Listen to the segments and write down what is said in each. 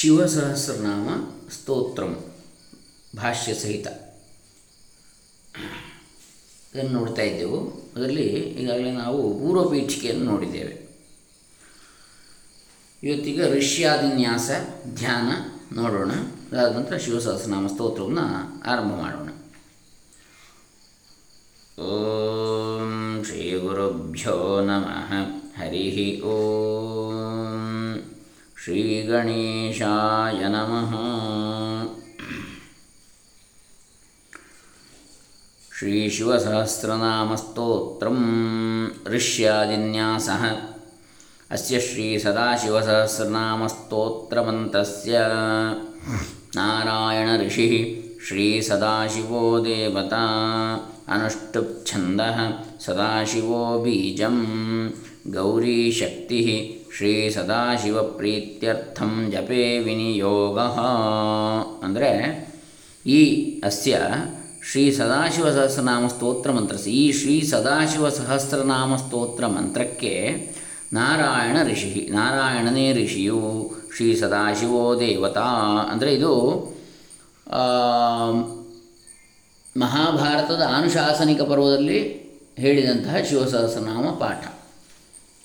ಶಿವಸಹಸ್ರನಾಮ ಸ್ತೋತ್ರಂ, ಭಾಷ್ಯ ಸಹಿತ. ಇದನ್ನು ನೋಡ್ತಾ ಇದ್ದೆವು. ಅದರಲ್ಲಿ ಈಗಾಗಲೇ ನಾವು ಪೂರ್ವಪೀಠಿಕೆಯನ್ನು ನೋಡಿದ್ದೇವೆ. ಇವತ್ತಿಗೆ ಋಷ್ಯಾದಿನ್ಯಾಸ ಧ್ಯಾನ ನೋಡೋಣ. ಅದಾದ ನಂತರ ಶಿವಸಹಸ್ರನಾಮ ಸ್ತೋತ್ರವನ್ನು ಆರಂಭ ಮಾಡೋಣ. ಓಂ ಶ್ರೀ ಗುರುಭ್ಯೋ ನಮಃ. ಹರಿ ಓಂ. ಶ್ರೀ ಗಣೇಶಾಯ ನಮಃ श्रीशिवसहस्रनामस्तोत्रं ऋष्यादिन्यासः अस्य श्रीसदाशिवसहस्रनामस्तोत्रमन्तस्य नारायणऋषिः श्रीसदाशिवो देवता अनुष्टुप्छन्दः सदाशिवो बीजं गौरीशक्तिः ಶ್ರೀ ಸದಾಶಿವ ಸದಾಶಿವಪ್ರೀತ್ಯರ್ಥಂ ಜಪೇ ವಿನಿಯೋಗ. ಅಂದರೆ ಈ ಅಸ್ಯ ಶ್ರೀ ಸದಾಶಿವ ಸಹಸ್ರನಾಮ ಸ್ತೋತ್ರ ಮಂತ್ರ ಈ ಶ್ರೀ ಸದಾಶಿವ ಸಹಸ್ರನಾಮ ಸ್ತೋತ್ರ ಮಂತ್ರಕ್ಕೆ ನಾರಾಯಣ ಋಷಿ, ನಾರಾಯಣನೇ ಋಷಿಯು ಶ್ರೀ ಸದಾಶಿವೋ ದೇವತಾ. ಅಂದರೆ ಇದು ಮಹಾಭಾರತದ ಆನುಶಾಸನಿಕ ಪರ್ವದಲ್ಲಿ ಹೇಳಿದಂತಹ ಶಿವಸಹಸ್ರನಾಮ ಪಾಠ.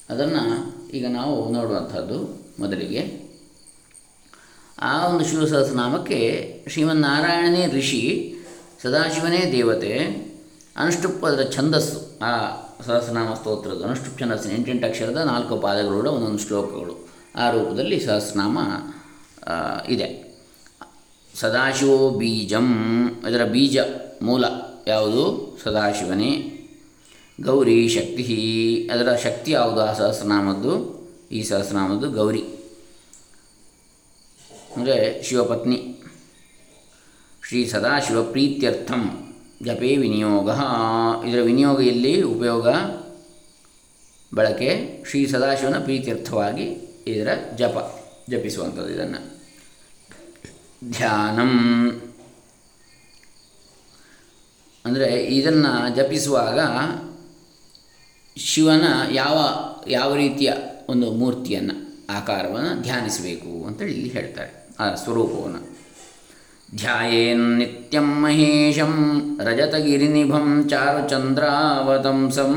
ಅದನ್ನು ಈಗ ನಾವು ನೋಡುವಂಥದ್ದು ಮೊದಲಿಗೆ. ಆ ಒಂದು ಶಿವಸಹಸ್ರನಾಮಕ್ಕೆ ಶ್ರೀಮನ್ನಾರಾಯಣನೇ ಋಷಿ, ಸದಾಶಿವನೇ ದೇವತೆ ಅನುಷ್ಠುಪ್ ಅದರ ಛಂದಸ್ಸು. ಆ ಸಹಸ್ರನಾಮ ಸ್ತೋತ್ರದ ಅನುಷ್ಠುಪ್ ಛಂದಸ್ಸಿನ ಎಂಟೆಂಟು ಅಕ್ಷರದ ನಾಲ್ಕು ಪಾದಗಳುಳ್ಳ ಒಂದೊಂದು ಶ್ಲೋಕಗಳು. ಆ ರೂಪದಲ್ಲಿ ಸಹಸ್ರನಾಮ ಇದೆ. ಸದಾಶಿವೋ ಬೀಜಂ. ಇದರ ಬೀಜ ಮೂಲ ಯಾವುದು? ಸದಾಶಿವನೇ. ಗೌರಿ ಶಕ್ತಿ. ಅದರ ಶಕ್ತಿ ಯಾವುದು? ಆ ಸಹಸ್ರನಾಮದ್ದು, ಈ ಸಹಸ್ರನಾಮದ್ದು ಗೌರಿ. ಅಂದರೆ ಶಿವಪತ್ನಿ. ಶ್ರೀ ಸದಾಶಿವ ಪ್ರೀತ್ಯರ್ಥಂ ಜಪೇ ವಿನಿಯೋಗ. ಇದರ ವಿನಿಯೋಗ ಇಲ್ಲಿ ಉಪಯೋಗ? ಬಳಕೆ ಶ್ರೀ ಸದಾಶಿವನ ಪ್ರೀತ್ಯರ್ಥವಾಗಿ ಇದರ ಜಪ, ಜಪಿಸುವಂಥದ್ದು ಇದನ್ನು. ಧ್ಯಾನಂ. ಅಂದರೆ ಇದನ್ನು ಜಪಿಸುವಾಗ ಶಿವನ ಯಾವ ಯಾವ ರೀತಿಯ ಒಂದು ಮೂರ್ತಿಯನ್ನು, ಆಕಾರವನ್ನು ಧ್ಯಾನಿಸಬೇಕು ಅಂತೇಳಿ ಇಲ್ಲಿ ಹೇಳ್ತಾರೆ. ಆ ಸ್ವರೂಪವನ್ನು. ಧ್ಯಾಯೇನ್ನಿತ್ಯಂ ಮಹೇಶಂ ರಜತಗಿರಿನಿಭಂ ಚಾರುಚಂದ್ರಾವತಂಸಂ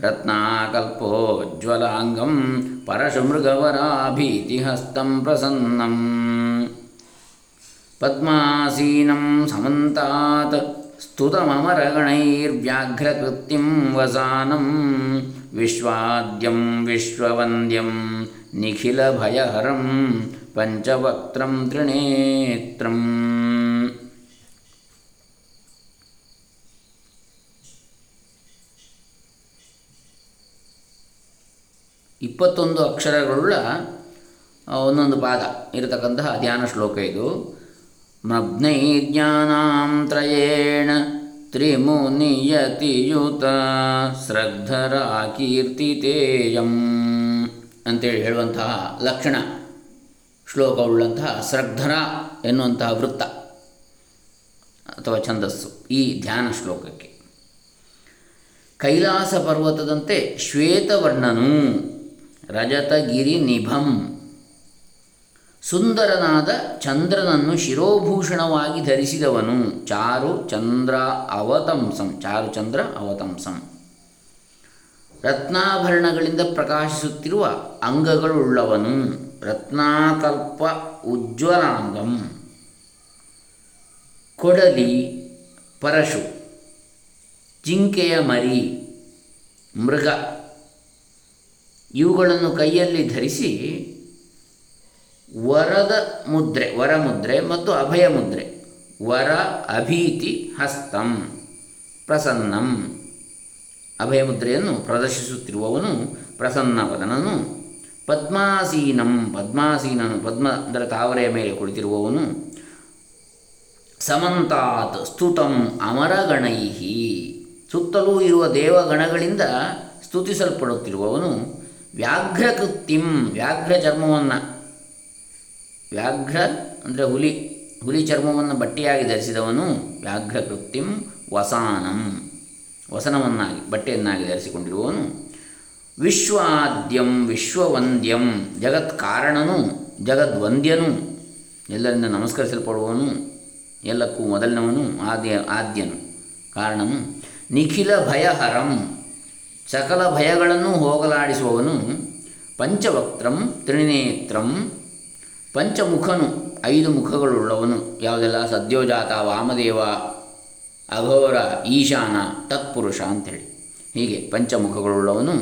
ರತ್ನಾಕಲ್ಪೋಜ್ವಲಾಂಗಂ ಪರಶುಮೃಗವರಾಭೀತಿಹಸ್ತಂ ಪ್ರಸನ್ನಂ. ಪದ್ಮಾಸೀನಂ ಸಮಂತಾತ್ ಸ್ತುತಮಮರಗಣೈರ್ವ್ಯಾಘ್ರಕೃತ್ಯಂ ವಸಾನಂ ವಿಶ್ವಾದ್ಯಂ ವಿಶ್ವವಂದ್ಯಂ ನಿಖಿಲಭಯಹರಂ ಪಂಚವಕ್ತ್ರಂ ತ್ರಿನೇತ್ರಂ ಇಪ್ಪತ್ತೊಂದು ಅಕ್ಷರಗಳುಳ್ಳ ಒಂದೊಂದು ಪಾದ ಇರತಕ್ಕಂತಹ ಧ್ಯಾನ ಶ್ಲೋಕ ಇದು. ತ್ರಯೇಣ ತ್ರಿಮುನಿಯತಿಯುತ ಶ್ರದ್ಧರ ಕೀರ್ತಿತೇಯಂ ಅಂತೇಳಿ ಹೇಳುವಂತಹ ಲಕ್ಷಣ, ಶ್ಲೋಕವುಳ್ಳಂತಹ ಶ್ರದ್ಧರ ಎನ್ನುವಂತಹ ವೃತ್ತ ಅಥವಾ ಛಂದಸ್ಸು ಈ ಧ್ಯಾನ ಶ್ಲೋಕಕ್ಕೆ. ಕೈಲಾಸ ಪರ್ವತದಂತೆ ಶ್ವೇತವರ್ಣನು ರಜತಗಿರಿ ನಿಭಂ ಸುಂದರನಾದ ಚಂದ್ರನನ್ನು ಶಿರೋಭೂಷಣವಾಗಿ ಧರಿಸಿದವನು. ಚಾರು ಚಂದ್ರ ಅವತಂಸಂ. ಚಾರು ಚಂದ್ರ ಅವತಂಸಂ. ರತ್ನಾಭರಣಗಳಿಂದ ಪ್ರಕಾಶಿಸುತ್ತಿರುವ ಅಂಗಗಳುಳ್ಳವನು. ರತ್ನಾಕಲ್ಪ ಉಜ್ವಲಾಂಗಂ. ಕೊಡಲಿ ಪರಶು. ಜಿಂಕೆಯ ಮರಿ. ಮೃಗ. ಇವುಗಳನ್ನು ಕೈಯಲ್ಲಿ ಧರಿಸಿ ವರದ ಮುದ್ರೆ, ವರ ಮುದ್ರೆ ಮತ್ತು ಅಭಯ ಮುದ್ರೆ. ವರ, ಅಭೀತಿ, ಹಸ್ತಂ, ಪ್ರಸನ್ನಂ. ಅಭಯ ಮುದ್ರೆಯನ್ನು ಪ್ರದರ್ಶಿಸುತ್ತಿರುವವನು ಪ್ರಸನ್ನವದನನು. ಪದ್ಮಾಸೀನಂ, ಪದ್ಮಾಸೀನನು, ಪದ್ಮ ಅಂದರೆ ತಾವರೆಯ ಮೇಲೆ ಕುಳಿತಿರುವವನು. ಸಮಂತಾತ್, ಸ್ತುತಂ, ಅಮರಗಣೈಹಿ. ಸುತ್ತಲೂ ಇರುವ ದೇವಗಣಗಳಿಂದ ಸ್ತುತಿಸಲ್ಪಡುತ್ತಿರುವವನು ವ್ಯಾಘ್ರಕೃತ್ಯಂ ವ್ಯಾಘ್ರ ಚರ್ಮವನ್ನು ವ್ಯಾಘ್ರ ಅಂದರೆ ಹುಲಿ. ಹುಲಿ ಚರ್ಮವನ್ನು ಬಟ್ಟೆಯಾಗಿ ಧರಿಸಿದವನು ವ್ಯಾಘ್ರಕೃತ್ಯಂ ವಸಾನಂ. ವಸನವನ್ನಾಗಿ, ಬಟ್ಟೆಯನ್ನಾಗಿ ಧರಿಸಿಕೊಂಡಿರುವವನು ವಿಶ್ವಾದ್ಯಂ, ವಿಶ್ವವಂದ್ಯಂ ಜಗತ್ ಕಾರಣನು ಜಗದ್ವಂದ್ಯನು. ಎಲ್ಲರಿಂದ ನಮಸ್ಕರಿಸಲ್ಪಡುವವನು, ಎಲ್ಲಕ್ಕೂ ಮೊದಲನವನು, ಆದ್ಯ, ಆದ್ಯನು. ಕಾರಣನು ನಿಖಿಲ ಭಯಹರಂ, ಸಕಲ ಭಯಗಳನ್ನು ಹೋಗಲಾಡಿಸುವವನು ಪಂಚವಕ್ತ್ರಂ, ತ್ರಿನೇತ್ರಂ ಪಂಚಮುಖನು, ಐದು ಮುಖಗಳುಳ್ಳವನು. ಯಾವುದೆಲ್ಲ? ಸದ್ಯೋಜಾತ, ವಾಮದೇವ, ಅಘೋರ, ಈಶಾನ, ತತ್ಪುರುಷ ಅಂಥೇಳಿ. ಹೀಗೆ ಪಂಚಮುಖಗಳುಳ್ಳವನು.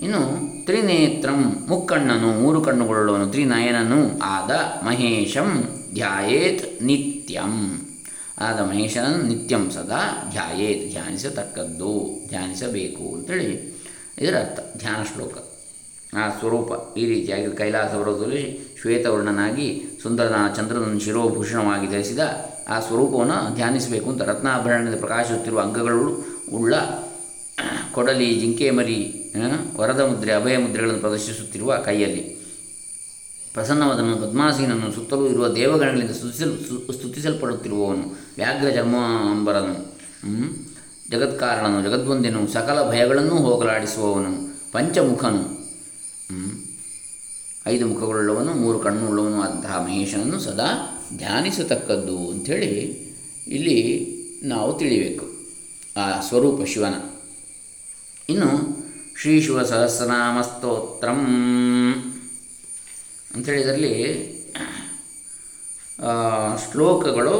ಇನ್ನು ತ್ರಿನೇತ್ರಂ, ಮುಕ್ಕಣ್ಣನು, ಮೂರು ಕಣ್ಣುಗಳುಳ್ಳವನು, ತ್ರಿನಯನನು ಆದ ಮಹೇಶಂ ಧ್ಯಾಯೇತ್ ನಿತ್ಯಂ. ಆದ ಮಹೇಶನನ್ನು ನಿತ್ಯಂ ಸದಾ ಧ್ಯಾಯೇತ್, ಧ್ಯಾನಿಸತಕ್ಕದ್ದು, ಧ್ಯಾನಿಸಬೇಕು ಅಂತೇಳಿ ಇದರ ಅರ್ಥ ಧ್ಯಾನ ಶ್ಲೋಕ ಆ ಸ್ವರೂಪ ಈ ರೀತಿಯಾಗಿ ಕೈಲಾಸ ಪರ್ವತದಲ್ಲಿ ಶ್ವೇತವರ್ಣನಾಗಿ ಸುಂದರನ ಚಂದ್ರನನ್ನು ಶಿರೋಭೂಷಣವಾಗಿ ಧರಿಸಿದ ಆ ಸ್ವರೂಪವನ್ನು ಧ್ಯಾನಿಸಬೇಕು ಅಂತ ರತ್ನಾಭರಣದಿಂದ ಪ್ರಕಾಶಿಸುತ್ತಿರುವ ಅಂಗಗಳು ಉಳ್ಳ ಕೊಡಲಿ ಜಿಂಕೆ ಮರಿ ವರದ ಮುದ್ರೆ, ಅಭಯ ಮುದ್ರೆಗಳನ್ನು ಪ್ರದರ್ಶಿಸುತ್ತಿರುವ ಕೈಯಲ್ಲಿ. ಪ್ರಸನ್ನವಾದನು ಪದ್ಮಾಸೀನನ್ನು ಸುತ್ತಲೂ ಇರುವ ದೇವಗಣಗಳಿಂದ ಸ್ತುತಿಸಲ್ ಸ್ತುತಿಸಲ್ಪಡುತ್ತಿರುವವನು ವ್ಯಾಘ್ರ ಜನ್ಮಾಂಬರನು ಜಗತ್ಕಾರಣನು ಜಗದ್ವಂದ್ಯನು ಸಕಲ ಭಯಗಳನ್ನೂ ಹೋಗಲಾಡಿಸುವವನು, ಪಂಚಮುಖನು ಐದು ಮುಖಗಳುಳ್ಳವನು, ಮೂರು ಕಣ್ಣುಳ್ಳವನು ಅಂತಹ ಮಹೇಶನನ್ನು ಸದಾ ಧ್ಯಾನಿಸತಕ್ಕದ್ದು ಅಂಥೇಳಿ ಇಲ್ಲಿ ನಾವು ತಿಳಿಬೇಕು, ಆ ಸ್ವರೂಪ ಶಿವನ. ಇನ್ನು ಶ್ರೀ ಶಿವ ಸಹಸ್ರನಾಮ ಸ್ತೋತ್ರಂ ಅಂಥೇಳಿ ಇದರಲ್ಲಿ ಶ್ಲೋಕಗಳು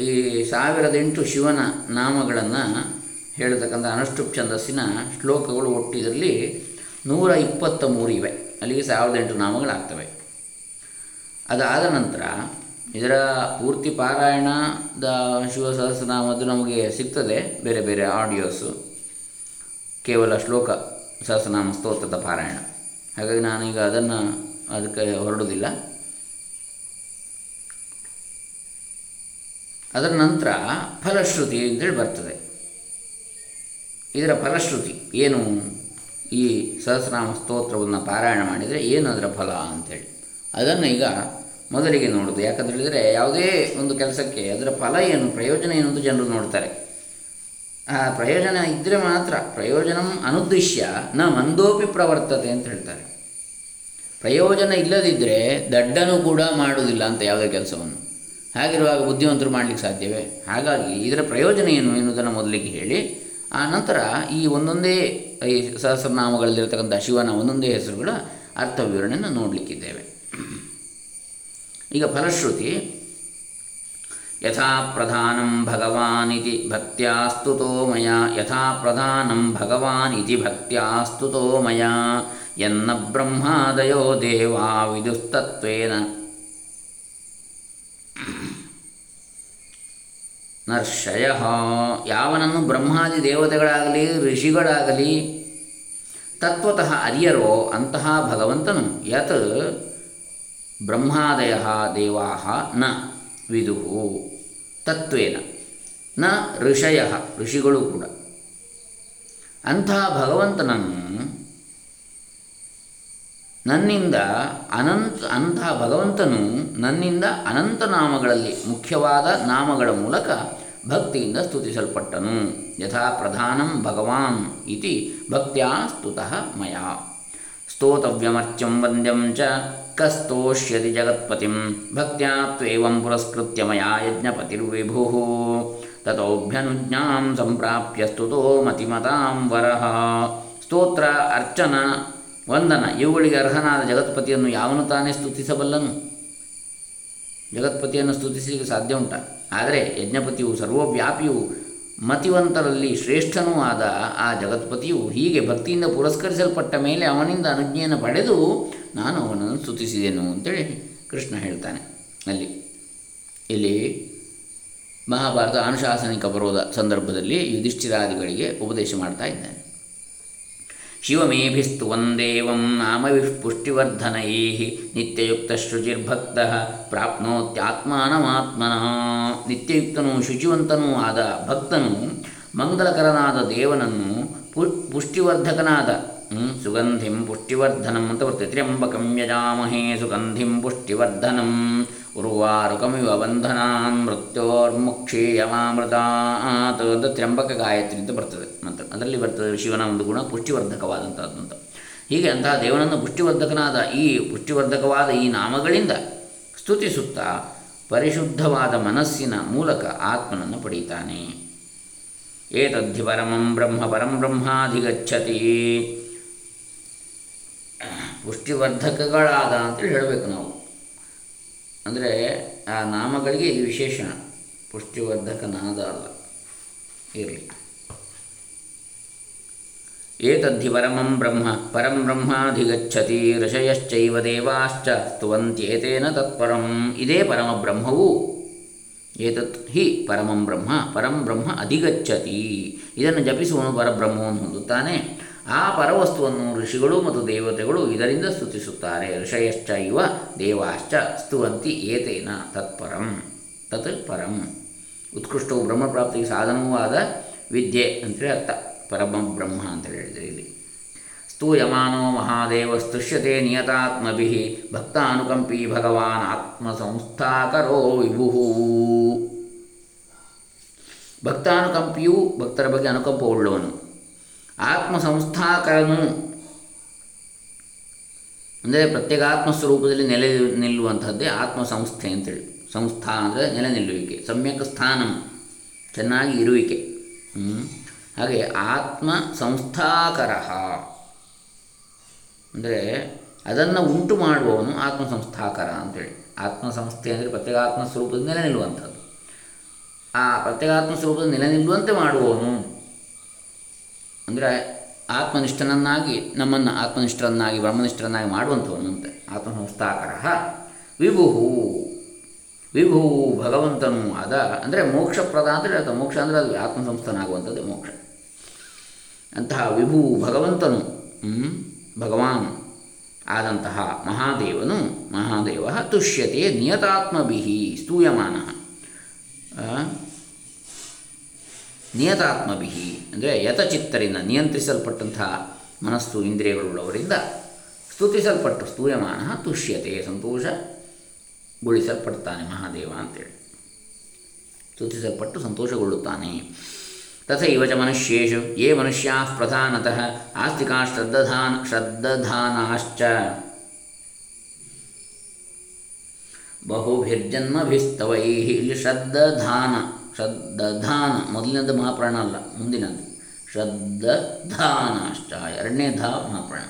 ಈ ಸಾವಿರದ ಎಂಟು ಶಿವನ ನಾಮಗಳನ್ನು ಹೇಳತಕ್ಕಂಥ ಅನುಷ್ಠುಪ್ ಛಂದಸ್ಸಿನ ಶ್ಲೋಕಗಳು ಒಟ್ಟಿದರಲ್ಲಿ ನೂರ ಇಪ್ಪತ್ತ ಮೂರು ಇವೆ. ಅಲ್ಲಿಗೆ ಸಾವಿರದ ಎಂಟು ನಾಮಗಳಾಗ್ತವೆ. ಅದಾದ ನಂತರ ಇದರ ಪೂರ್ತಿ ಪಾರಾಯಣದ ಶಿವ ಸಹಸ್ರನಾಮದ್ದು ನಮಗೆ ಸಿಗ್ತದೆ, ಬೇರೆ ಬೇರೆ ಆಡಿಯೋಸು ಕೇವಲ ಶ್ಲೋಕ ಸಹಸ್ರನಾಮ ಸ್ತೋತ್ರದ ಪಾರಾಯಣ. ಹಾಗಾಗಿ ನಾನೀಗ ಅದನ್ನು ಅದಕ್ಕೆ ಹೊರಡೋದಿಲ್ಲ ಅದರ ನಂತರ ಫಲಶ್ರುತಿ ಅಂತೇಳಿ ಬರ್ತದೆ. ಇದರ ಫಲಶ್ರುತಿ ಏನು? ಈ ಸಹಸ್ರನಾಮ ಸ್ತೋತ್ರವನ್ನು ಪಾರಾಯಣ ಮಾಡಿದರೆ ಏನು ಅದರ ಫಲ ಅಂಥೇಳಿ. ಅದನ್ನು ಈಗ ಮೊದಲಿಗೆ ನೋಡೋದು. ಯಾಕಂತ ಹೇಳಿದರೆ ಯಾವುದೇ ಒಂದು ಕೆಲಸಕ್ಕೆ ಅದರ ಫಲ ಏನು, ಪ್ರಯೋಜನ ಏನು ಅಂತ ಜನರು ನೋಡ್ತಾರೆ. ಆ ಪ್ರಯೋಜನ ಇದ್ದರೆ ಮಾತ್ರ, ಪ್ರಯೋಜನ ಅನುದ್ದೇಶ್ಯ ನ ಮಂದೋಪಿ ಪ್ರವರ್ತತೆ ಅಂತ ಹೇಳ್ತಾರೆ. ಪ್ರಯೋಜನ ಇಲ್ಲದಿದ್ದರೆ ದಡ್ಡನು ಕೂಡ ಮಾಡುವುದಿಲ್ಲ ಅಂತ ಯಾವುದೇ ಕೆಲಸವನ್ನು. ಹಾಗಿರುವಾಗ ಬುದ್ಧಿವಂತರು ಮಾಡಲಿಕ್ಕೆ ಸಾಧ್ಯವೇ? ಹಾಗಾಗಿ ಇದರ ಪ್ರಯೋಜನ ಏನು ಎನ್ನುವುದನ್ನು ಮೊದಲಿಗೆ ಹೇಳಿ ಆ ನಂತರ ಈ ಒಂದೊಂದೇ ಈ ಸಹಸ್ರನಾಮಗಳಲ್ಲಿರತಕ್ಕಂಥ ಶಿವನ ಒಂದೊಂದೇ ಹೆಸರುಗಳ ಅರ್ಥ ವಿವರಣೆಯನ್ನು ನೋಡಲಿಕ್ಕಿದ್ದೇವೆ. ಈಗ ಫಲಶ್ರುತಿ ಯಥಾ ಪ್ರಧಾನಂ ಭಗವಾನಿತಿ ಭಕ್ತ್ಯಾಸ್ತುತೋ ಮಯ ಯಥಾ ಪ್ರಧಾನಂ ಇತಿ ಭಕ್ತ್ಯಾಸ್ತುತೋ ಮಯ, ಎನ್ನ ಬ್ರಹ್ಮಾದಯೋ ದೇವಾ ವಿದುಸ್ತತ್ವೇನ ನರ್ಷಯ. ಯಾವನನ್ನು ಬ್ರಹ್ಮಾದಿ ದೇವತೆಗಳಾಗಲಿ, ಋಷಿಗಳಾಗಲಿ, ತತ್ವತಃ ಅರಿಯರೋ ಅಂತಹ ಭಗವಂತನು. ಯತ್ ಬ್ರಹ್ಮಾದಯ ದೇವಾ ನ ವಿದು ತತ್ವೇನ ನ ಋಷಯ, ಋಷಿಗಳು ಕೂಡ. ಅಂತಹ ಭಗವಂತನನ್ನು ನನ್ನಿಂದ ಅನಂತ ಅಂತಹ ಭಗವಂತನು ನನ್ನಿಂದ ಅನಂತ ನಾಮಗಳಲ್ಲಿ ಮುಖ್ಯವಾದ ನಾಮಗಳ ಮೂಲಕ ಭಕ್ತಿಯಿಂದ ಸ್ತುತಿಸಲ್ಪಟ್ಟನು. ಯಥಾ ಪ್ರಧಾನಂ ಭಗವಾನ್ ಇತಿ ಭಕ್ತ್ಯಾ ಸ್ತುತಃ ಮಯ. ಸ್ತೋತವ್ಯಮರ್ಚ್ಯಂ ವಂದ್ಯಂ ಚ ಕಸ್ತೋಷ್ಯತಿ ಜಗತ್ಪತಿಂ ಭಕ್ತ್ಯಾತ್ವೇವಂ ಪುರಸ್ಕೃತ್ಯ ಮಯಾ ಯಜ್ಞಪತಿರ್ವಿಭು ತಥೋಭ್ಯನುಜ್ಞಾಂ ಸಂಪ್ರಾಪ್ಯ ಸ್ತುತೋ ಮತಿಮತಾಂ ವರಃ. ಸ್ತೋತ್ರ, ಅರ್ಚನ ವಂದನ. ಇವುಗಳಿಗೆ ಅರ್ಹನಾದ ಜಗತ್ಪತಿಯನ್ನು ಯಾವನು ತಾನೇ ಸ್ತುತಿಸಬಲ್ಲನು? ಜಗತ್ಪತಿಯನ್ನು ಸ್ತುತಿಸಲಿಕ್ಕೆ ಸಾಧ್ಯ ಉಂಟ? ಆದರೆ ಯಜ್ಞಪತಿಯು ಸರ್ವವ್ಯಾಪಿಯು ಮತಿವಂತರಲ್ಲಿ ಶ್ರೇಷ್ಠನೂ ಆದ ಆ ಜಗತ್ಪತಿಯು ಹೀಗೆ ಭಕ್ತಿಯಿಂದ ಪುರಸ್ಕರಿಸಲ್ಪಟ್ಟ ಮೇಲೆ ಅವನಿಂದ ಅನುಜ್ಞೆಯನ್ನು ಪಡೆದು ನಾನು ಅವನನ್ನು ಸ್ತುತಿಸಿದೆನು ಅಂತೇಳಿ ಕೃಷ್ಣ ಹೇಳ್ತಾನೆ. ಅಲ್ಲಿ, ಇಲ್ಲಿ ಮಹಾಭಾರತ ಅನುಶಾಸನಿಕ ಬರೋದ ಸಂದರ್ಭದಲ್ಲಿ ಯುಧಿಷ್ಠಿರಾದಿಗಳಿಗೆ ಉಪದೇಶ ಮಾಡ್ತಾ ಇದ್ದಾನೆ. ಶಿವಮೇಭಿಸ್ತುವಂದೇವಂ ನಾಮವಿಃ ಪುಷ್ಟಿವರ್ಧನೈಃ ನಿತ್ಯಯುಕ್ತಶುಚಿರ್ಭಕ್ತಃ ಪ್ರಾಪ್ನೋತ್ಯಾತ್ಮಾನಮಾತ್ಮನ. ನಿತ್ಯಯುಕ್ತನೂ ಶುಚಿವಂತನೂ ಆದ ಭಕ್ತನು ಮಂಗಲಕರನಾದ ದೇವನನ್ನು ಪುಷ್ಟಿವರ್ಧಕನಾದ ಸುಗಂಧಿಂ ಪುಷ್ಟಿವರ್ಧನಂ ಅಂತ ಬರ್ತದೆ ತ್ರ್ಯಂಬಕಂ ಯಜಾಮಹೇ ಸುಗಂಧಿಂ ಪುಷ್ಟಿವರ್ಧನಂ. ಉರ್ವಾರುಕಮಿವ ಬಂಧನಾನ್ ಮೃತ್ಯೋರ್ಮುಕ್ಷೀಯಮಾಮೃತಾತ್ ಅಂತ ತ್ರ್ಯಂಬಕ ಗಾಯತ್ರಿ ಅಂತ ಬರ್ತದೆ. ಮಂತ್ರ ಅದರಲ್ಲಿ ಬರ್ತದೆ ಶಿವನ ಒಂದು ಗುಣ ಪುಷ್ಟಿವರ್ಧಕವಾದಂಥದ್ದು ಅಂತ ಹೀಗೆ ಅಂತಹ ದೇವನನ್ನು ಪುಷ್ಟಿವರ್ಧಕನಾದ ಈ ಪುಷ್ಟಿವರ್ಧಕವಾದ ಈ ನಾಮಗಳಿಂದ ಸ್ತುತಿಸುತ್ತಾ ಪರಿಶುದ್ಧವಾದ ಮನಸ್ಸಿನ ಮೂಲಕ ಆತ್ಮನನ್ನು ಪಡೀತಾನೆ ಏತದ್ಧಿ ಪರಮಂ ಬ್ರಹ್ಮ, ಪರಂ ಬ್ರಹ್ಮಾಧಿಗಚ್ಚತಿ. ಪುಷ್ಟಿವರ್ಧಕಗಳಾದ ಅಂತೇಳಿ ಹೇಳಬೇಕು ನಾವು. ಅಂದರೆ ಆ ನಾಮಗಳಿಗೆ ಈ ವಿಶೇಷಣ. ಪುಷ್ಟಿವರ್ಧಕನಾದ ಅಲ್ಲ. ಇರಲಿ. ಏತದ್ಧಿ ಪರಮಂ ಬ್ರಹ್ಮ, ಪರಂ ಬ್ರಹ್ಮಾಧಿಗಚ್ಚತಿ ಋಷಯಶ್ಚೈವ ದೇವಾಶ್ಚ ಸ್ತುವಂತ್ಯೇತೇನ ತತ್ಪರಂ. ಇದೇ ಪರಮ ಬ್ರಹ್ಮವು. ಏತತ್ ಹಿ ಪರಮಂ ಬ್ರಹ್ಮ, ಪರಂ ಬ್ರಹ್ಮ ಅಧಿಗಚ್ಚತಿ ಇದನ್ನು ಜಪಿಸುವನು ಪರಬ್ರಹ್ಮವನ್ನು ಹೊಂದುತ್ತಾನೆ. ಆ ಪರವಸ್ತುವನ್ನು ಋಷಿಗಳು ಮತ್ತು ದೇವತೆಗಳು ಇದರಿಂದ ಸ್ತುತಿಸುತ್ತಾರೆ. ಋಷಯಶ್ಚ ಇವ ದೇವಾಶ್ಚ ಸ್ತುವಂತಿ ಏತೇನ ತತ್ಪರಂ, ತತ್ ಪರಂ. ಉತ್ಕೃಷ್ಟವು ಬ್ರಹ್ಮಪ್ರಾಪ್ತಿಗೆ ಸಾಧನವೂ ಆದ ವಿದ್ಯೆ ಅಂತೇಳಿ ಅರ್ಥ. ಪರಮ ಬ್ರಹ್ಮ ಅಂತ ಹೇಳಿದರೆ ಇಲ್ಲಿ. ಸ್ತೂಯಮಾನೋ ಮಹಾದೇವ ಸ್ತುಷ್ಯತೆ ನಿಯತಾತ್ಮಭಿ ಭಕ್ತಾನುಕಂಪಿ ಭಗವಾನ್ ಆತ್ಮ ಸಂಸ್ಥಾಕರೋ ವಿಭು ಭಕ್ತಾನುಕಂಪಿಯು ಭಕ್ತರ ಬಗ್ಗೆ ಅನುಕಂಪ ಉಳ್ಳವನು ಆತ್ಮ ಸಂಸ್ಥಾಕರನು ಅಂದರೆ ಪ್ರತ್ಯೇಕಾತ್ಮ ಸ್ವರೂಪದಲ್ಲಿ ನೆಲೆ ನಿಲ್ಲುವಂಥದ್ದೇ ಆತ್ಮ ಸಂಸ್ಥೆ ಅಂತೇಳಿ. ಸಂಸ್ಥಾ ಅಂದರೆ ನೆಲೆ ನಿಲ್ಲುವಿಕೆ, ಸಮ್ಯಕ್ ಸ್ಥಾನಂ, ಚೆನ್ನಾಗಿ ಇರುವಿಕೆ. ಹಾಗೆ ಆತ್ಮ ಸಂಸ್ಥಾಕರ ಅಂದರೆ ಅದನ್ನು ಉಂಟು ಮಾಡುವವನು ಆತ್ಮ ಸಂಸ್ಥಾಕರ ಅಂತೇಳಿ. ಆತ್ಮ ಸಂಸ್ಥೆ ಅಂದರೆ ಪ್ರತ್ಯೇಕಾತ್ಮ ಸ್ವರೂಪದ ನೆಲೆ ನಿಲ್ಲುವಂಥದ್ದು. ಆ ಪ್ರತ್ಯೇಕಾತ್ಮ ಸ್ವರೂಪದ ನೆಲೆ ನಿಲ್ಲುವಂತೆ ಮಾಡುವವನು ಅಂದರೆ ಆತ್ಮನಿಷ್ಠನನ್ನಾಗಿ, ನಮ್ಮನ್ನು ಆತ್ಮನಿಷ್ಠರನ್ನಾಗಿ, ಬ್ರಹ್ಮನಿಷ್ಠರನ್ನಾಗಿ ಮಾಡುವಂಥವನು ಅಂತ ಆತ್ಮ ಸಂಸ್ಥಾಕರ ವಿಭುಹು ವಿಭು ಭಗವಂತನು ಆದ, ಅಂದರೆ ಮೋಕ್ಷಪ್ರದ ಅಂದರೆ ಅದು ಮೋಕ್ಷ ಅಂದರೆ ಅದು ಆತ್ಮ ಸಂಸ್ಥಾನಾಗುವಂಥದ್ದು ಮೋಕ್ಷ. ಅಂತಹ ವಿಭು ಭಗವಂತನು ಭಗವಾನ್ ಆದಂತಹ ಮಹಾದೇವನು, ಮಹಾದೇವ ತುಷ್ಯತೆ ನಿಯತಾತ್ಮಭಿ ಸ್ತೂಯಮಾನ. ನಿಯತಾತ್ಮಭಿ ಅಂದರೆ ಯಥಚಿತ್ತರಿಂದ ನಿಯಂತ್ರಿಸಲ್ಪಟ್ಟಂತಹ ಮನಸ್ಸು ಇಂದ್ರಿಯಗಳುಳ್ಳವರಿಂದ ಸ್ತುತಿಸಲ್ಪಟ್ಟು, ಸ್ತೂಯಮಾನ ತುಷ್ಯತೆ ಸಂತೋಷಗೊಳಿಸಲ್ಪಡ್ತಾನೆ ಮಹಾದೇವ ಅಂತೇಳಿ. ಸ್ತುತಿಸಲ್ಪಟ್ಟು, ಸಂತೋಷಗೊಳ್ಳುತ್ತಾನೆ. ತಥೈವ ಚ ಮನುಷ್ಯೇಷು ಯೇ ಮನುಷ್ಯಾ ಪ್ರಧಾನತಃ, ಆಸ್ತಿಕಾ ಶ್ರದ್ಧಾನ ಶ್ರದ್ಧಾನಾಶ್ಚ ಬಹುಭಿರ್ಜನ್ಮಭಿಸ್ತವೈ ಇಲ್ಲಿ ಶ್ರದ್ಧಾನ ಶ್ರದ್ಧಾನ ಮೊದಲನೇದು ಮಹಾಪ್ರಾಣ ಅಲ್ಲ ಮುಂದಿನದು ಶ್ರದ್ಧಾನಾಶ್ಚ ಎರಡನೇ ಧಾ ಮಹಾಪ್ರಾಣ.